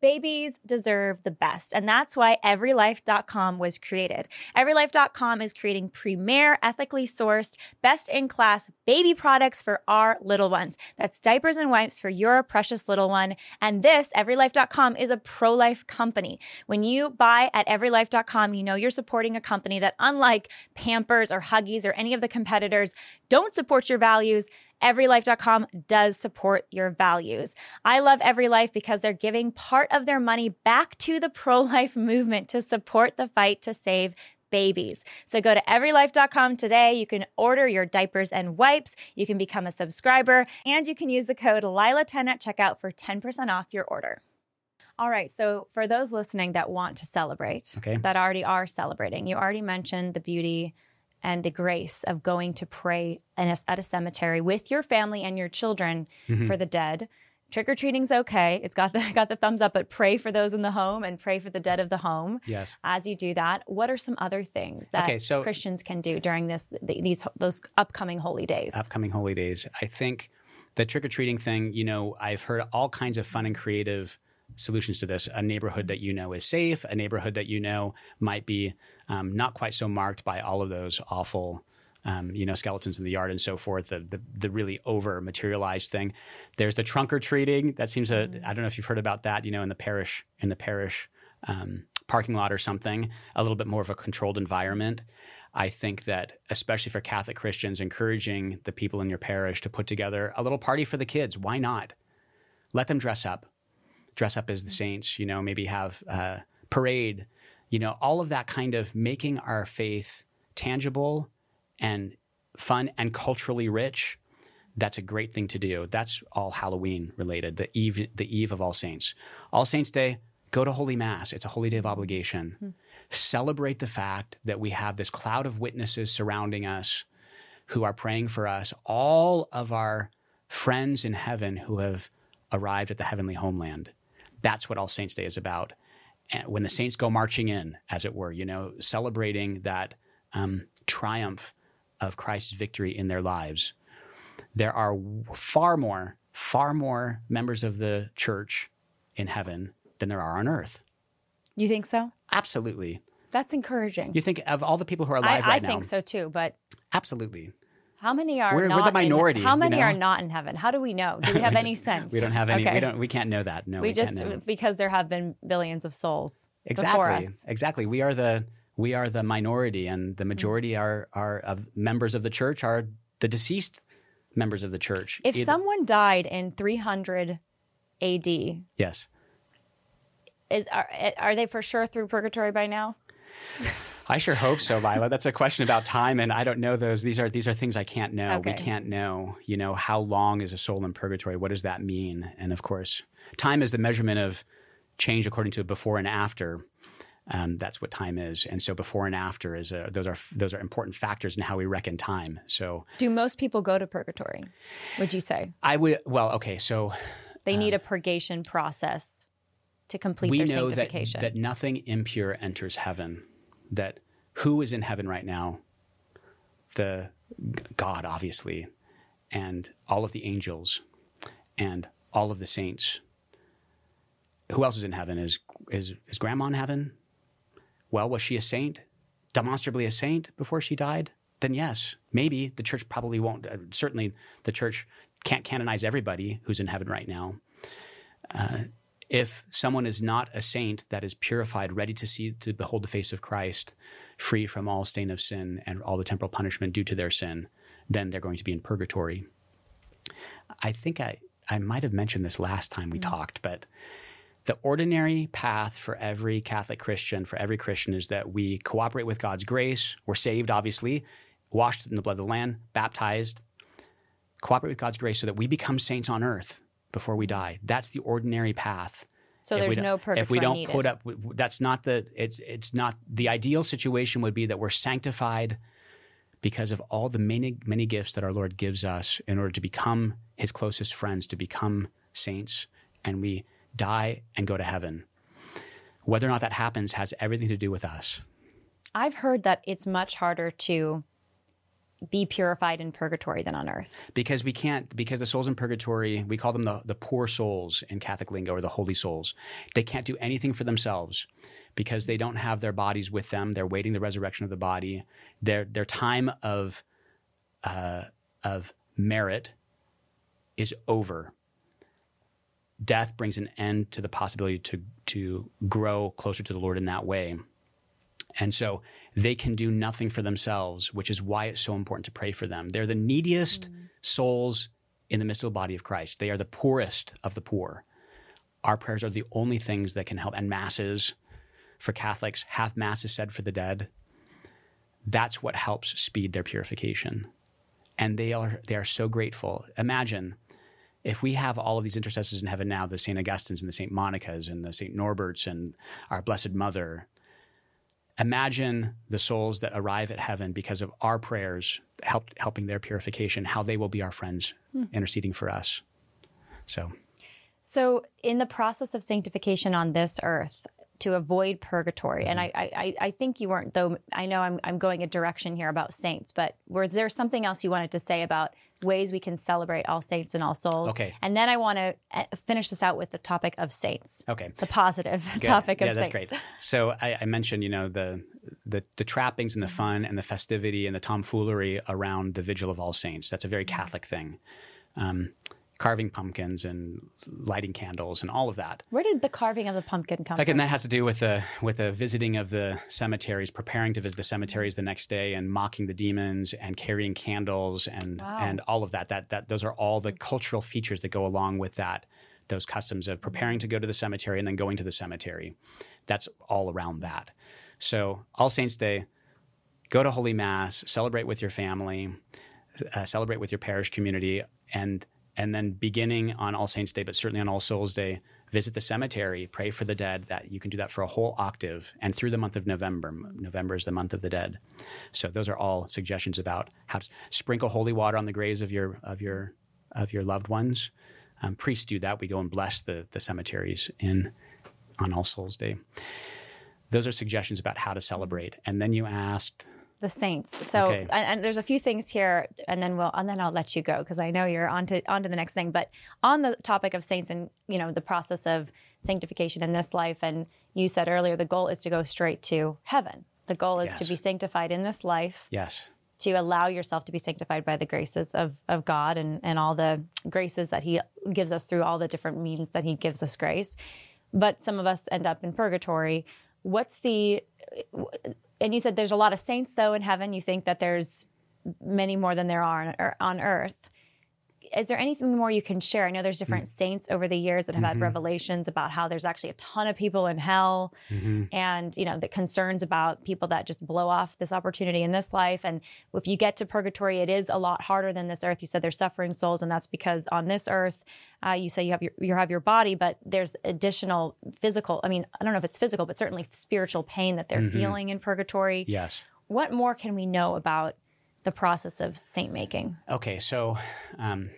Babies deserve the best, and that's why EveryLife.com was created. EveryLife.com is creating premier, ethically sourced, best in class baby products for our little ones. That's diapers and wipes for your precious little one. And this, EveryLife.com, is a pro life company. When you buy at EveryLife.com, you know you're supporting a company that, unlike Pampers or Huggies or any of the competitors, don't support your values. EveryLife.com does support your values. I love EveryLife because they're giving part of their money back to the pro life movement to support the fight to save babies. So go to everylife.com today. You can order your diapers and wipes. You can become a subscriber and you can use the code LILA10 at checkout for 10% off your order. All right. So for those listening that want to celebrate, Okay. that already are celebrating, you already mentioned the beauty and the grace of going to pray in a, at a cemetery with your family and your children Mhm. for the dead. Trick or treating's okay. It's got the got the thumbs up, but pray for those in the home and pray for the dead of the home. Yes. As you do that, what are some other things that Okay, so- Christians can do during this these those upcoming holy days? upcoming holy days. I think the trick or treating thing, you know, I've heard all kinds of fun and creative solutions to this. A neighborhood that you know is safe, a neighborhood that you know might be um, not quite so marked by all of those awful. Um, you know, skeletons in the yard and so forth, the, the the really over materialized thing. There's the trunk or treating. That seems a I don't know if you've heard about that, you know, in the parish in the parish um, parking lot or something, a little bit more of a controlled environment. I think that, especially for Catholic Christians, encouraging the people in your parish to put together a little party for the kids. Why not? Let them dress up, dress up as the saints. You know, maybe have a parade. You know, all of that kind of making our faith tangible and fun and culturally rich. That's a great thing to do. That's all Halloween related. The eve, the eve of All Saints, All Saints Day. Go to Holy Mass. It's a holy day of obligation hmm. celebrate the fact that we have this cloud of witnesses surrounding us who are praying for us, all of our friends in heaven who have arrived at the heavenly homeland. That's what All Saints Day is about. And when the saints go marching in, as it were, you know, celebrating that um, triumph of Christ's victory in their lives. There are far more, far more members of the church in heaven than there are on earth. you think so? Absolutely. That's encouraging. You think of all the people who are alive I right now? I think so too, but Absolutely. How many are We're- we're not the in- minority, how you many are not in heaven? How do we know? Do we have any sense? We don't have any. Okay. We don't. We can't know that. No, we, we, just know. because there have been billions of souls before exactly. us. Exactly. We are the we are the minority, and the majority Mm. are are of members of the church are the deceased members of the church. If Either- someone died in 300 AD, yes, is are, are they for sure through purgatory by now? I sure hope so, Lila. That's a question about time, and I don't know those. These are these are things I can't know. We can't know. You know, how long is a soul in purgatory? What does that mean? And of course, time is the measurement of change according to before and after. Um, that's what time is, and so before and after is a, those are those are important factors in how we reckon time. So Do most people go to purgatory? Would you say I would well, okay, so they need a purgation process to complete we their know that that nothing impure enters heaven. That who is in heaven right now? The God, obviously, and all of the angels, and all of the saints. Who else is in heaven? Is is is Grandma in heaven? Well, was she a saint? Demonstrably a saint before she died? Then yes, maybe the church probably won't. Uh, certainly, the church can't canonize everybody who's in heaven right now if someone is not a saint that is purified, ready to see to behold the face of Christ, free from all stain of sin and all the temporal punishment due to their sin, then they're going to be in purgatory. I think I, I might have mentioned this last time we mm. talked, but the ordinary path for every Catholic Christian, for every Christian, is that we cooperate with God's grace. We're saved, obviously, washed in the blood of the Lamb, baptized, cooperate with God's grace so that we become saints on earth before we die. That's the ordinary path. so If there's no purgatory If we don't needed. put up, that's not the. It's it's not the ideal situation. Would be that we're sanctified because of all the many, many gifts that our Lord gives us in order to become his closest friends, to become saints, and we die and go to heaven. Whether or not that happens has everything to do with us. I've heard that it's much harder to be purified in purgatory than on earth. Because we can't, because the souls in purgatory, we call them the, the poor souls in Catholic lingo or the holy souls. They can't do anything for themselves because they don't have their bodies with them. They're waiting the resurrection of the body. Their, their time of, uh, of merit is over. Death brings an end to the possibility to, to grow closer to the Lord in that way. And so they can do nothing for themselves, which is why it's so important to pray for them. They're the neediest mm. souls in the mystical body of Christ. They are the poorest of the poor. Our prayers are the only things that can help. And masses for Catholics, half mass is said for the dead. That's what helps speed their purification. And they are they are so grateful. Imagine if we have all of these intercessors in heaven now, the St. Augustines and the St. Monica's and the St. Norberts and our Blessed Mother, imagine the souls that arrive at heaven because of our prayers help, helping their purification, how they will be our friends hmm. interceding for us. So, so in the process of sanctification on this earth, to avoid purgatory. And mm-hmm. I, I, I think you weren't, though I know I'm, I'm going a direction here about saints, but was there something else you wanted to say about ways we can celebrate all saints and all souls? Okay. And then I want to eh, finish this out with the topic of saints. Okay. The positive Good. topic of saints. yeah, that's great. So I, I, mentioned, you know, the, the, the trappings and the mm-hmm. fun and the festivity and the tomfoolery around the Vigil of All Saints. That's a very mm-hmm. Catholic thing. Um, carving pumpkins and lighting candles and all of that. Where did the carving of the pumpkin come Again, from? that has to do with the with the visiting of the cemeteries, preparing to visit the cemeteries the next day, and mocking the demons and carrying candles and wow. and all of that. That that those are all the cultural features that go along with that. Those customs of preparing to go to the cemetery and then going to the cemetery. That's all around that. So All Saints Day, go to Holy Mass, celebrate with your family, uh, celebrate with your parish community, and and then beginning on All Saints Day, but certainly on All Souls Day, visit the cemetery, pray for the dead. That you can do that for a whole octave, and through the month of November. November is the month of the dead. So those are all suggestions about how to sprinkle holy water on the graves of your of your of your loved ones. Um, priests do that. We go and bless the the cemeteries in on All Souls Day. Those are suggestions about how to celebrate. And then you asked the saints. So, okay. and, and, there's a few things here, and then we'll, and then I'll let you go because I know you're on to on to the next thing. But on the topic of saints and you know the process of sanctification in this life, and you said earlier the goal is to go straight to heaven. The goal is yes. to be sanctified in this life. Yes. To allow yourself to be sanctified by the graces of, of God and, and all the graces that He gives us through all the different means that He gives us grace. But some of us end up in purgatory. What's the and you said there's a lot of saints though in heaven. You think that there's many more than there are on, er, earth. Is there anything more you can share? I know there's different mm-hmm. saints over the years that have mm-hmm. had revelations about how there's actually a ton of people in hell, mm-hmm. and you know the concerns about people that just blow off this opportunity in this life. And if you get to purgatory, it is a lot harder than this earth. You said there's suffering souls, and that's because on this earth, uh, you say you have your you have your body, but there's additional physical. I mean, I don't know if it's physical, but certainly spiritual pain that they're mm-hmm. feeling in purgatory. Yes. What more can we know about the process of saint making? Okay, so. Um,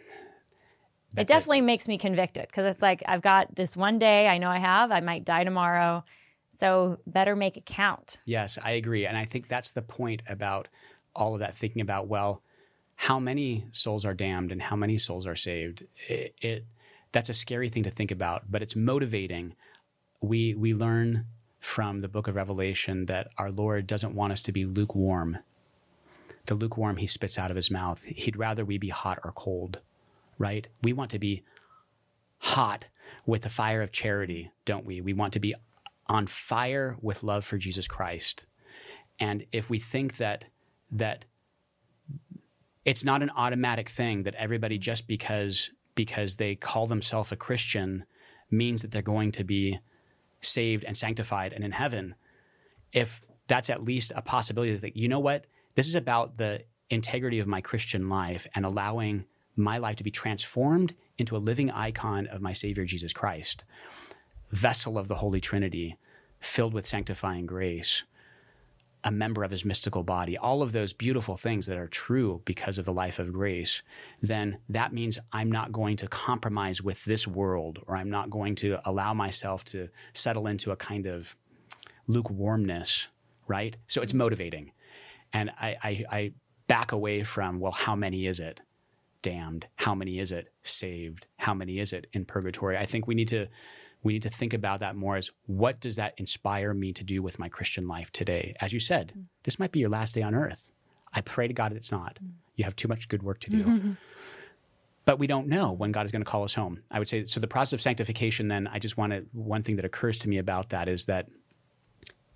it definitely makes me convicted because it's like I've got this one day I know I have. I might die tomorrow. So better make it count. Yes, I agree. And I think that's the point about all of that thinking about, well, how many souls are damned and how many souls are saved? It, it that's a scary thing to think about, but it's motivating. We we learn from the book of Revelation that our Lord doesn't want us to be lukewarm. The lukewarm he spits out of his mouth. He'd rather we be hot or cold, right? We want to be hot with the fire of charity, don't we? We want to be on fire with love for Jesus Christ. And if we think that that it's not an automatic thing that everybody just because because they call themselves a Christian means that they're going to be saved and sanctified and in heaven. If that's at least a possibility that, you know what, this is about the integrity of my Christian life and allowing my life to be transformed into a living icon of my Savior Jesus Christ, vessel of the Holy Trinity, filled with sanctifying grace. a member of his mystical body, all of those beautiful things that are true because of the life of grace, then that means I'm not going to compromise with this world or I'm not going to allow myself to settle into a kind of lukewarmness, right? So it's motivating. And I, I, I back away from, well, how many is it? Damned. How many is it? Saved. How many is it in purgatory? I think we need to we need to think about that more as what does that inspire me to do with my Christian life today? As you said, mm. this might be your last day on earth. I pray to God it's not. Mm. You have too much good work to do. Mm-hmm. But we don't know when God is going to call us home. I would say so. The process of sanctification, then, I just want to, one thing that occurs to me about that is that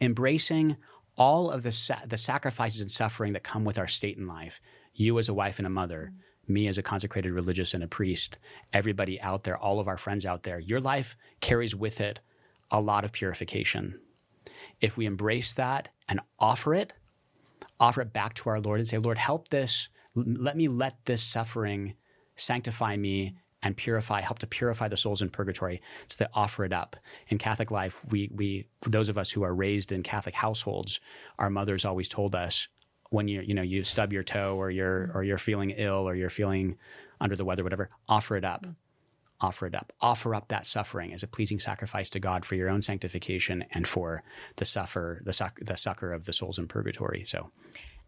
embracing all of the, sa- the sacrifices and suffering that come with our state in life, you as a wife and a mother, mm me as a consecrated religious and a priest, everybody out there, all of our friends out there, your life carries with it a lot of purification. If we embrace that and offer it, offer it back to our Lord and say, Lord, help this, let me let this suffering sanctify me and purify, help to purify the souls in purgatory. It's to offer it up. In Catholic life, we, we, those of us who are raised in Catholic households, our mothers always told us, when you you know you stub your toe or you're or you're feeling ill or you're feeling under the weather whatever offer it up. Offer it up. Offer up that suffering as a pleasing sacrifice to God for your own sanctification and for the suffer the, suc- the succor of the souls in purgatory. So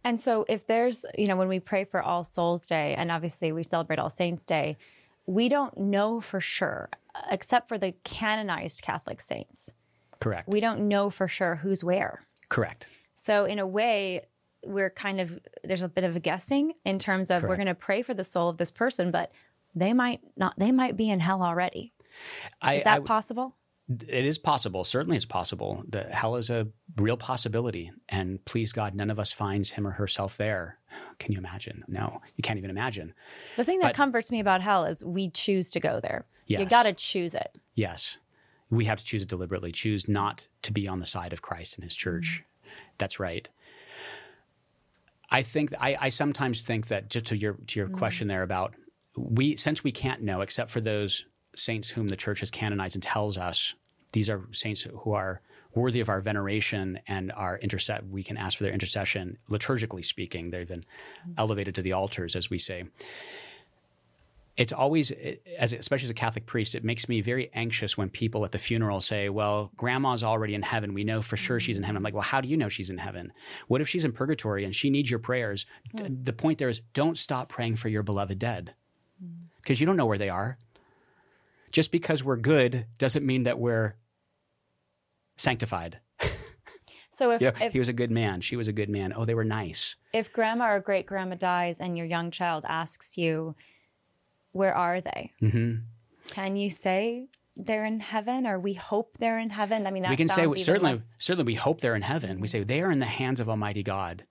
and so if there's you know when we pray for all souls day and obviously we celebrate all saints day we don't know for sure except for the canonized catholic saints. Correct. We don't know for sure who's where. Correct. So in a way we're kind of there's a bit of a guessing in terms of Correct. we're going to pray for the soul of this person, but they might not. They might be in hell already. I, is that I, possible? It is possible. Certainly, it's possible. The hell is a real possibility, and please God, none of us finds him or herself there. Can you imagine? No, you can't even imagine. The thing that but, comforts me about hell is we choose to go there. Yes. You got to choose it. Yes, we have to choose it deliberately. Choose not to be on the side of Christ and His church. Mm-hmm. That's right. I think I, I sometimes think that just to your to your mm-hmm. question there about we since we can't know except for those saints whom the church has canonized and tells us these are saints who are worthy of our veneration and our intercession. We can ask for their intercession liturgically speaking. They've been mm-hmm. elevated to the altars, as we say it's always as especially as a catholic priest it makes me very anxious when people at the funeral say well grandma's already in heaven. We know for sure she's in heaven. I'm like well how do you know she's in heaven? What if she's in purgatory and she needs your prayers? The point there is don't stop praying for your beloved dead. Because mm. you don't know where they are. Just because we're good doesn't mean that we're sanctified. So if, you know, if, he was a good man, she was a good man. Oh, they were nice. If grandma or great grandma dies and your young child asks you, where are they? Mm-hmm. Can you say they're in heaven, or we hope they're in heaven? I mean, we can say certainly, less... certainly we hope they're in heaven. We say they are in the hands of Almighty God.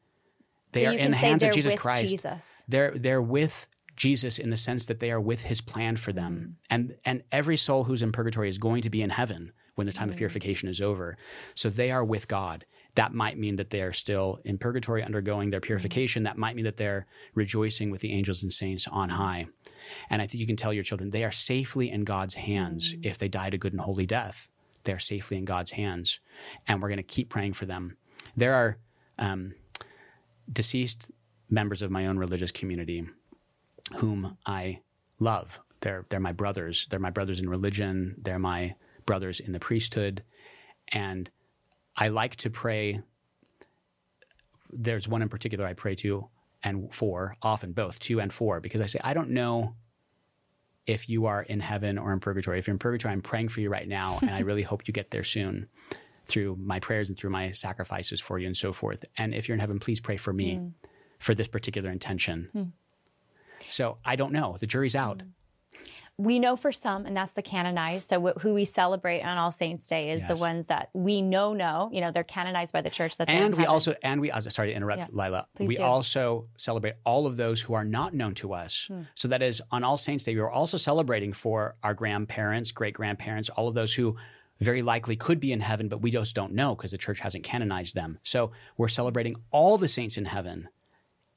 They so are in the hands of Jesus Christ. Jesus. They're they're with Jesus in the sense that they are with His plan for them, mm-hmm. and and every soul who's in purgatory is going to be in heaven when the time mm-hmm. of purification is over. So they are with God. That might mean that they are still in purgatory undergoing their purification. That might mean that they're rejoicing with the angels and saints on high. And I think you can tell your children they are safely in God's hands mm-hmm. if they died a good and holy death. They're safely in God's hands. And we're going to keep praying for them. There are um, deceased members of my own religious community whom I love. They're, they're my brothers. They're my brothers in religion. They're my brothers in the priesthood. And I like to pray. There's one in particular I pray to and for, often both, two and four, because I say, I don't know if you are in heaven or in purgatory. If you're in purgatory, I'm praying for you right now, and I really hope you get there soon through my prayers and through my sacrifices for you and so forth. And if you're in heaven, please pray for me mm. for this particular intention. Mm. So I don't know. The jury's out. Mm we know for some, and that's the canonized. So wh- who we celebrate on All Saints Day is yes. the ones that we know know. You know, they're canonized by the church. That and we also and we sorry to interrupt, yeah. Lila. Please we do. also celebrate all of those who are not known to us. Hmm. So that is on All Saints Day. We are also celebrating for our grandparents, great grandparents, all of those who very likely could be in heaven, but we just don't know because the church hasn't canonized them. So we're celebrating all the saints in heaven,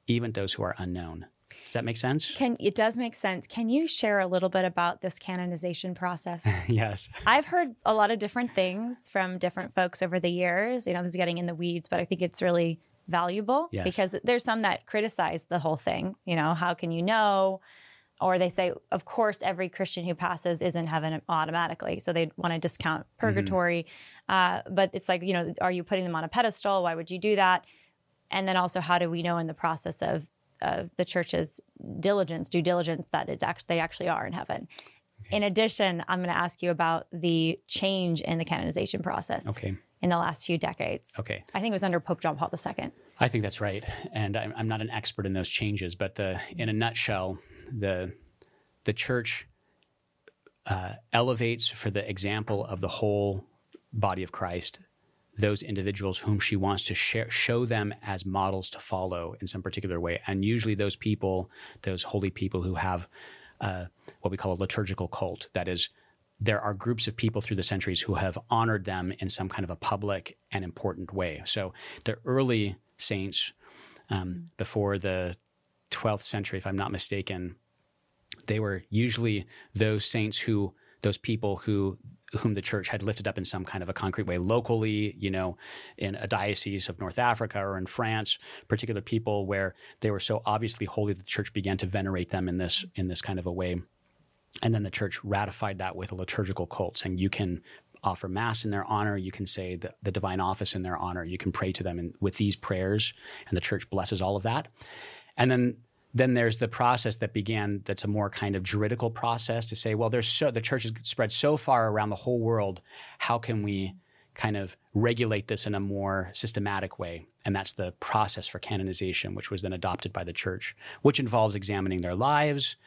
even those who are unknown. Does that make sense? Can it does make sense. Can you share a little bit about this canonization process? yes. I've heard a lot of different things from different folks over the years. You know, this is getting in the weeds, but I think it's really valuable Yes. because there's some that criticize the whole thing. You know, how can you know? Or they say, of course, every Christian who passes is in heaven automatically. So they want to discount purgatory. Uh, but it's like, you know, are you putting them on a pedestal? Why would you do that? And then also, how do we know in the process of, of the church's diligence, due diligence, that it act- they actually are in heaven? In addition, I'm going to ask you about the change in the canonization process Okay. in the last few decades. Okay. I think it was under Pope John Paul II. I think that's right, and I'm, I'm not an expert in those changes, but the in a nutshell, the the church uh, elevates for the example of the whole body of Christ those individuals whom she wants to share, show them as models to follow in some particular way, and usually those people, those holy people who have uh, what we call a liturgical cult, that is. There are groups of people through the centuries who have honored them in some kind of a public and important way. So the early saints um, before the 12th century, if I'm not mistaken, they were usually those saints who, those people who, whom the church had lifted up in some kind of a concrete way locally, you know, in a diocese of North Africa or in France, particular people where they were so obviously holy that the church began to venerate them in this in this kind of a way. And then the church ratified that with a liturgical cult, saying you can offer mass in their honor, you can say the, the divine office in their honor, you can pray to them in, with these prayers, and the church blesses all of that. And then then there's the process that began that's a more kind of juridical process to say, well, there's so the church has spread so far around the whole world, how can we kind of regulate this in a more systematic way? And that's the process for canonization, which was then adopted by the church, which involves examining their lives,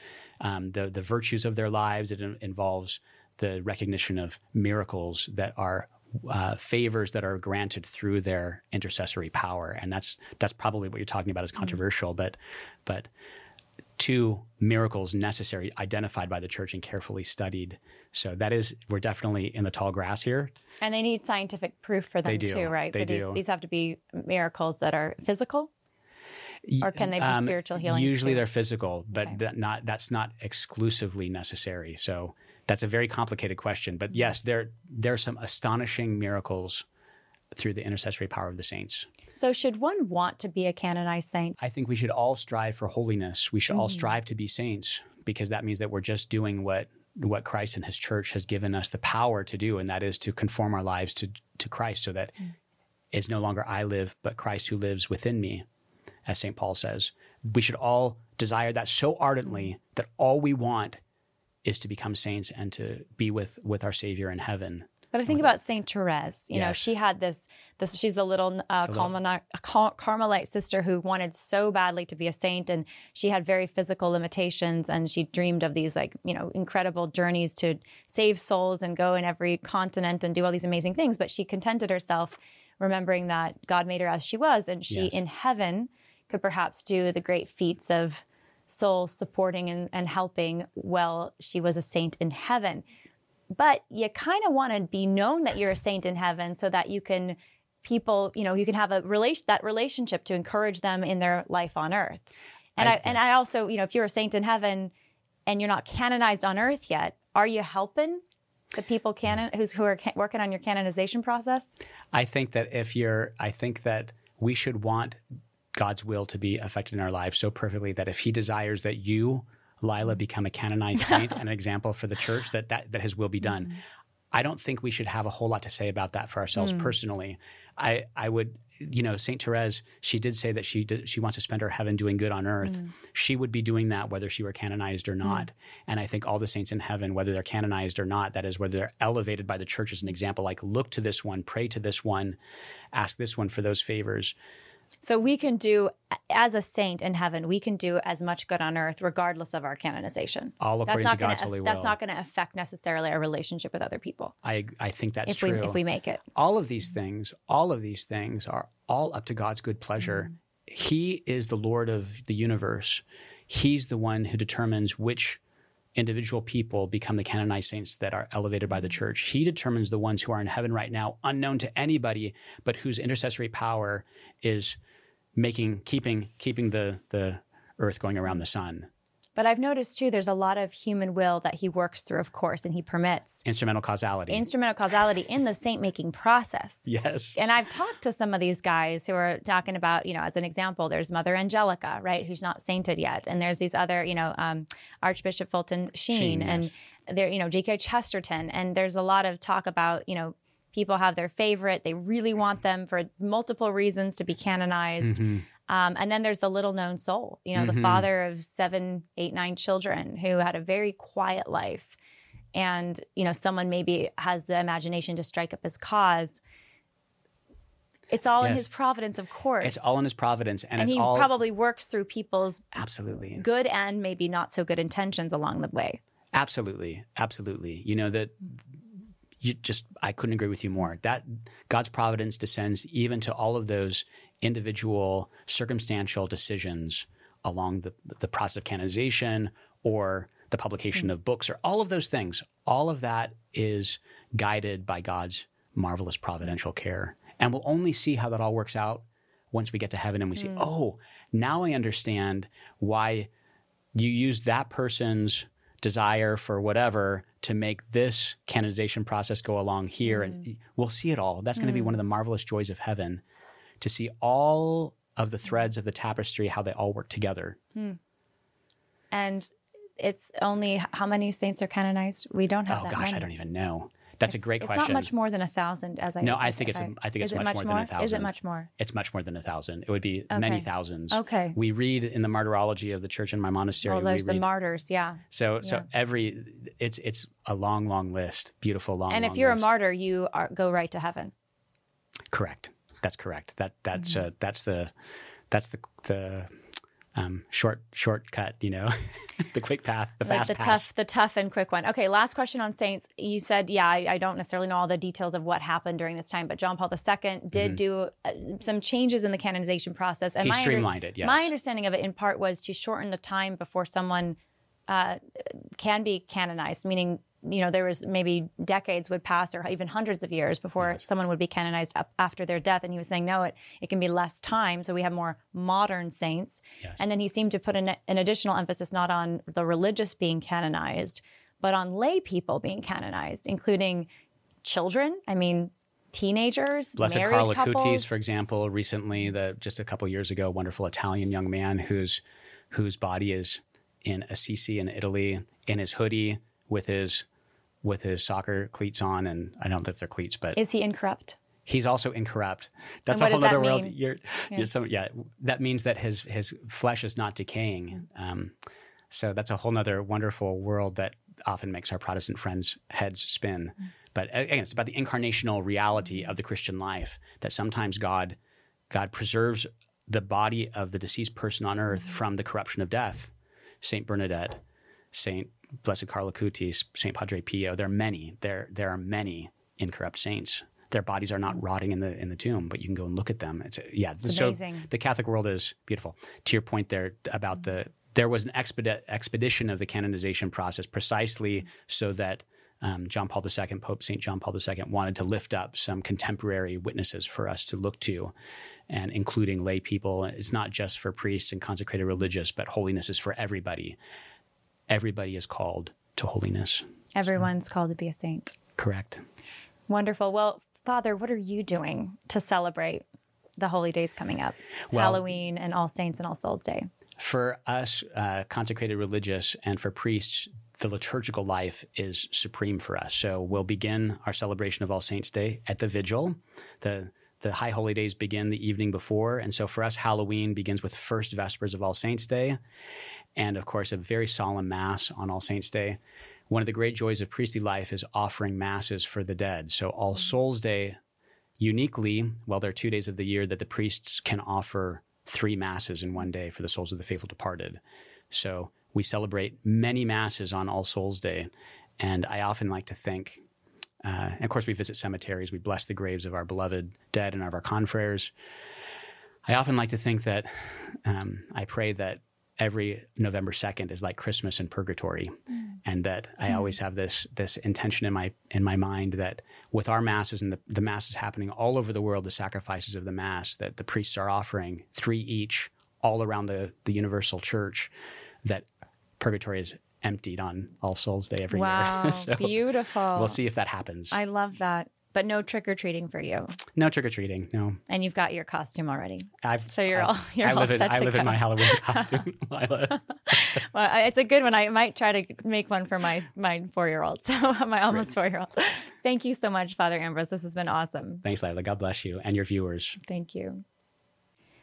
um, the the virtues of their lives. It in- involves the recognition of miracles that are uh, favors that are granted through their intercessory power, and that's that's probably what you're talking about is controversial, but but two miracles necessary identified by the church and carefully studied. So that is we're definitely in the tall grass here. And they need scientific proof for them They do. too, right? They but these, do. these have to be miracles that are physical. Or can they be Um, spiritual healing? Usually too? they're physical, but Okay. that not that's not exclusively necessary. So that's a very complicated question. But yes, there there are some astonishing miracles through the intercessory power of the saints. So should one want to be a canonized saint? I think we should all strive for holiness. We should all mm-hmm. strive to be saints because that means that we're just doing what what Christ and his church has given us the power to do and that is to conform our lives to to Christ so that mm. it's no longer I live but Christ who lives within me as St. Paul says. We should all desire that so ardently that all we want is to become saints and to be with with our savior in heaven. But I think about Saint Therese. You know, she had this. This she's a little uh, little- Carmelite, Car- Carmelite sister who wanted so badly to be a saint, and she had very physical limitations, and she dreamed of these like you know incredible journeys to save souls and go in every continent and do all these amazing things. But she contented herself, remembering that God made her as she was, and she Yes. in heaven could perhaps do the great feats of soul supporting and, and helping while she was a saint in heaven. But you kind of want to be known that you're a saint in heaven so that you can people you know you can have a relation that relationship to encourage them in their life on earth. And I I, and I also you know if you're a saint in heaven and you're not canonized on earth yet are you helping the people canon who's who are working on your canonization process? I think that if you're, I think that we should want God's will to be affected in our lives so perfectly that if He desires that you, Lila, become a canonized saint and an example for the church, that that, that His will be done. Mm-hmm. I don't think we should have a whole lot to say about that for ourselves mm. personally. I I would, you know, Saint Therese, she did say that she did, she wants to spend her heaven doing good on earth. Mm. She would be doing that whether she were canonized or not. Mm. And I think all the saints in heaven, whether they're canonized or not, that is whether they're elevated by the church as an example, like look to this one, pray to this one, ask this one for those favors. So we can do as a saint in heaven we can do as much good on earth regardless of our canonization All according that's to not God's gonna, holy that's will. not going to affect necessarily our relationship with other people I I think that's if true. we if we make it all of these things, all of these things are all up to God's good pleasure. Mm-hmm. He is the Lord of the universe. He's the one who determines which individual people become the canonized saints that are elevated by the church. He determines the ones who are in heaven right now, unknown to anybody, but whose intercessory power is making keeping keeping the the Earth going around the sun. But I've noticed too, there's a lot of human will that he works through, of course, and he permits Instrumental causality. instrumental causality in the saint making process. yes. And I've talked to some of these guys who are talking about, you know, as an example, there's Mother Angelica, right, who's not sainted yet, and there's these other, you know, um, Archbishop Fulton Sheen, Sheen, and there, you know, G.K. Chesterton, and there's a lot of talk about, you know, people have their favorite, they really want them for multiple reasons to be canonized. Mhm. Um, and then there's the little known soul, you know, the Mhm. father of seven, eight, nine children who had a very quiet life. And, you know, someone maybe has the imagination to strike up his cause. It's all in his providence, of course. It's all in his providence, and, and he all probably works through people's absolutely, good and maybe not so good intentions along the way. absolutely, absolutely. You know that you just I couldn't agree with you more. That God's providence descends even to all of those individual circumstantial decisions along the the process of canonization or the publication mm. of books or all of those things. All of that is guided by God's marvelous providential care. And we'll only see how that all works out once we get to heaven and we see, mm. oh, now I understand why you used that person's desire for whatever to make this canonization process go along here and mm. we'll see it all. That's going to be one of the marvelous joys of heaven to see all of the threads of the tapestry how they all work together hmm. And it's only how many saints are canonized? We don't have oh that gosh many. i don't even know that's a great it's question not much more than a thousand, as I No, I think it's a- I think it's it much more than a thousand. Is it much more? it's much more than a thousand it would be many thousands Okay. we read in the martyrology of the church in my monastery Oh, there's the read, martyrs, yeah. so so every it's it's a long long list beautiful long and if long you're list. a martyr, you are, go right to heaven. Correct. That's correct. That that's Mm-hmm. uh, that's the that's the the um, short shortcut. You know, the quick path, the Like fast the pass. tough, the tough and quick one. Okay, last question on saints. You said, yeah, I, I don't necessarily know all the details of what happened during this time, but John Paul II did do uh, some changes in the canonization process. And Mm-hmm. He my under- streamlined it, yes. My understanding of it, in part, was to shorten the time before someone uh, can be canonized. Meaning, you know, there was maybe decades would pass, or even hundreds of years before someone would be canonized up after their death. And he was saying, no, it it can be less time, so we have more modern saints. Yes. And then he seemed to put an, an additional emphasis not on the religious being canonized, but on lay people being canonized, including children. I mean, teenagers, Blessed married Carlo couples. Acutis, for example, recently, the just a couple years ago, wonderful Italian young man whose whose body is in Assisi in Italy in his hoodie with his with his soccer cleats on, and I don't know if they're cleats, but Is he incorrupt? he's also incorrupt. That's a whole other world. You're, you're so yeah. That means that his his flesh is not decaying. Um, so that's a whole other wonderful world that often makes our Protestant friends' heads spin. But again, it's about the incarnational reality of the Christian life that sometimes God God preserves the body of the deceased person on earth from the corruption of death. Saint Bernadette, Saint Blessed Carlo Acutis, Saint Padre Pio. There are many. There there are many incorrupt saints. Their bodies are not rotting in the in the tomb, but you can go and look at them. It's yeah. so amazing. the Catholic world is beautiful. To your point there about the there was an expedi- expedition of the canonization process precisely so that um, John Paul II, Pope St. John Paul II, wanted to lift up some contemporary witnesses for us to look to, and including lay people. It's not just for priests and consecrated religious, but holiness is for everybody. Everybody is called to holiness. Everyone's called to be a saint. Correct. Wonderful. Well, Father, what are you doing to celebrate the holy days coming up? Well- Halloween and All Saints and All Souls Day. For us, uh, consecrated religious, and for priests, the liturgical life is supreme for us. So we'll begin our celebration of All Saints' Day at the vigil. The the high holy days begin the evening before, and so for us, Halloween begins with first vespers of All Saints' Day, and of course, a very solemn mass on All Saints' Day. One of the great joys of priestly life is offering masses for the dead. So All Souls' Day uniquely, well, there are two days of the year that the priests can offer three masses in one day for the souls of the faithful departed. So we celebrate many masses on All Souls Day. And I often like to think, uh, and of course, we visit cemeteries, we bless the graves of our beloved dead and of our confreres. I often like to think that um, I pray that every November 2nd is like Christmas in purgatory. Mm. And that I hmm. always have this this intention in my in my mind that with our masses and the, the masses happening all over the world, the sacrifices of the mass that the priests are offering, three each all around the the universal church that purgatory is emptied on All Souls Day every Wow, year. so beautiful. we'll see if that happens. I love that. But no trick or treating for you. no trick or treating. No, And you've got your costume already. I've. So you're I- all- you're I all live in set I to live in my Halloween costume, Lila. Well, it's a good one. I might try to make one for my my four year old. So my almost four year old. Thank you so much, Father Ambrose. This has been awesome. Thanks, Lila. God bless you and your viewers. Thank you.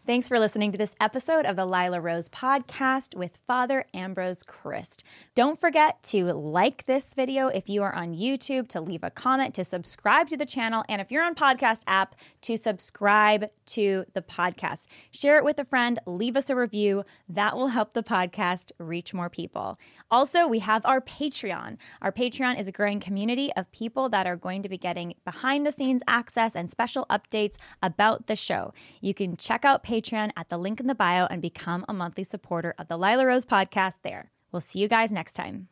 Thanks for listening to this episode of the Lila Rose podcast with Father Ambrose Criste. Don't forget to like this video if you are on YouTube, to leave a comment, to subscribe to the channel, and if you're on podcast app, to subscribe to the podcast. Share it with a friend, leave us a review. That will help the podcast reach more people. Also, we have our Patreon. Our Patreon is a growing community of people that are going to be getting behind the scenes access and special updates about the show. You can check out Patreon at the link in the bio and become a monthly supporter of the Lila Rose podcast there. We'll see you guys next time.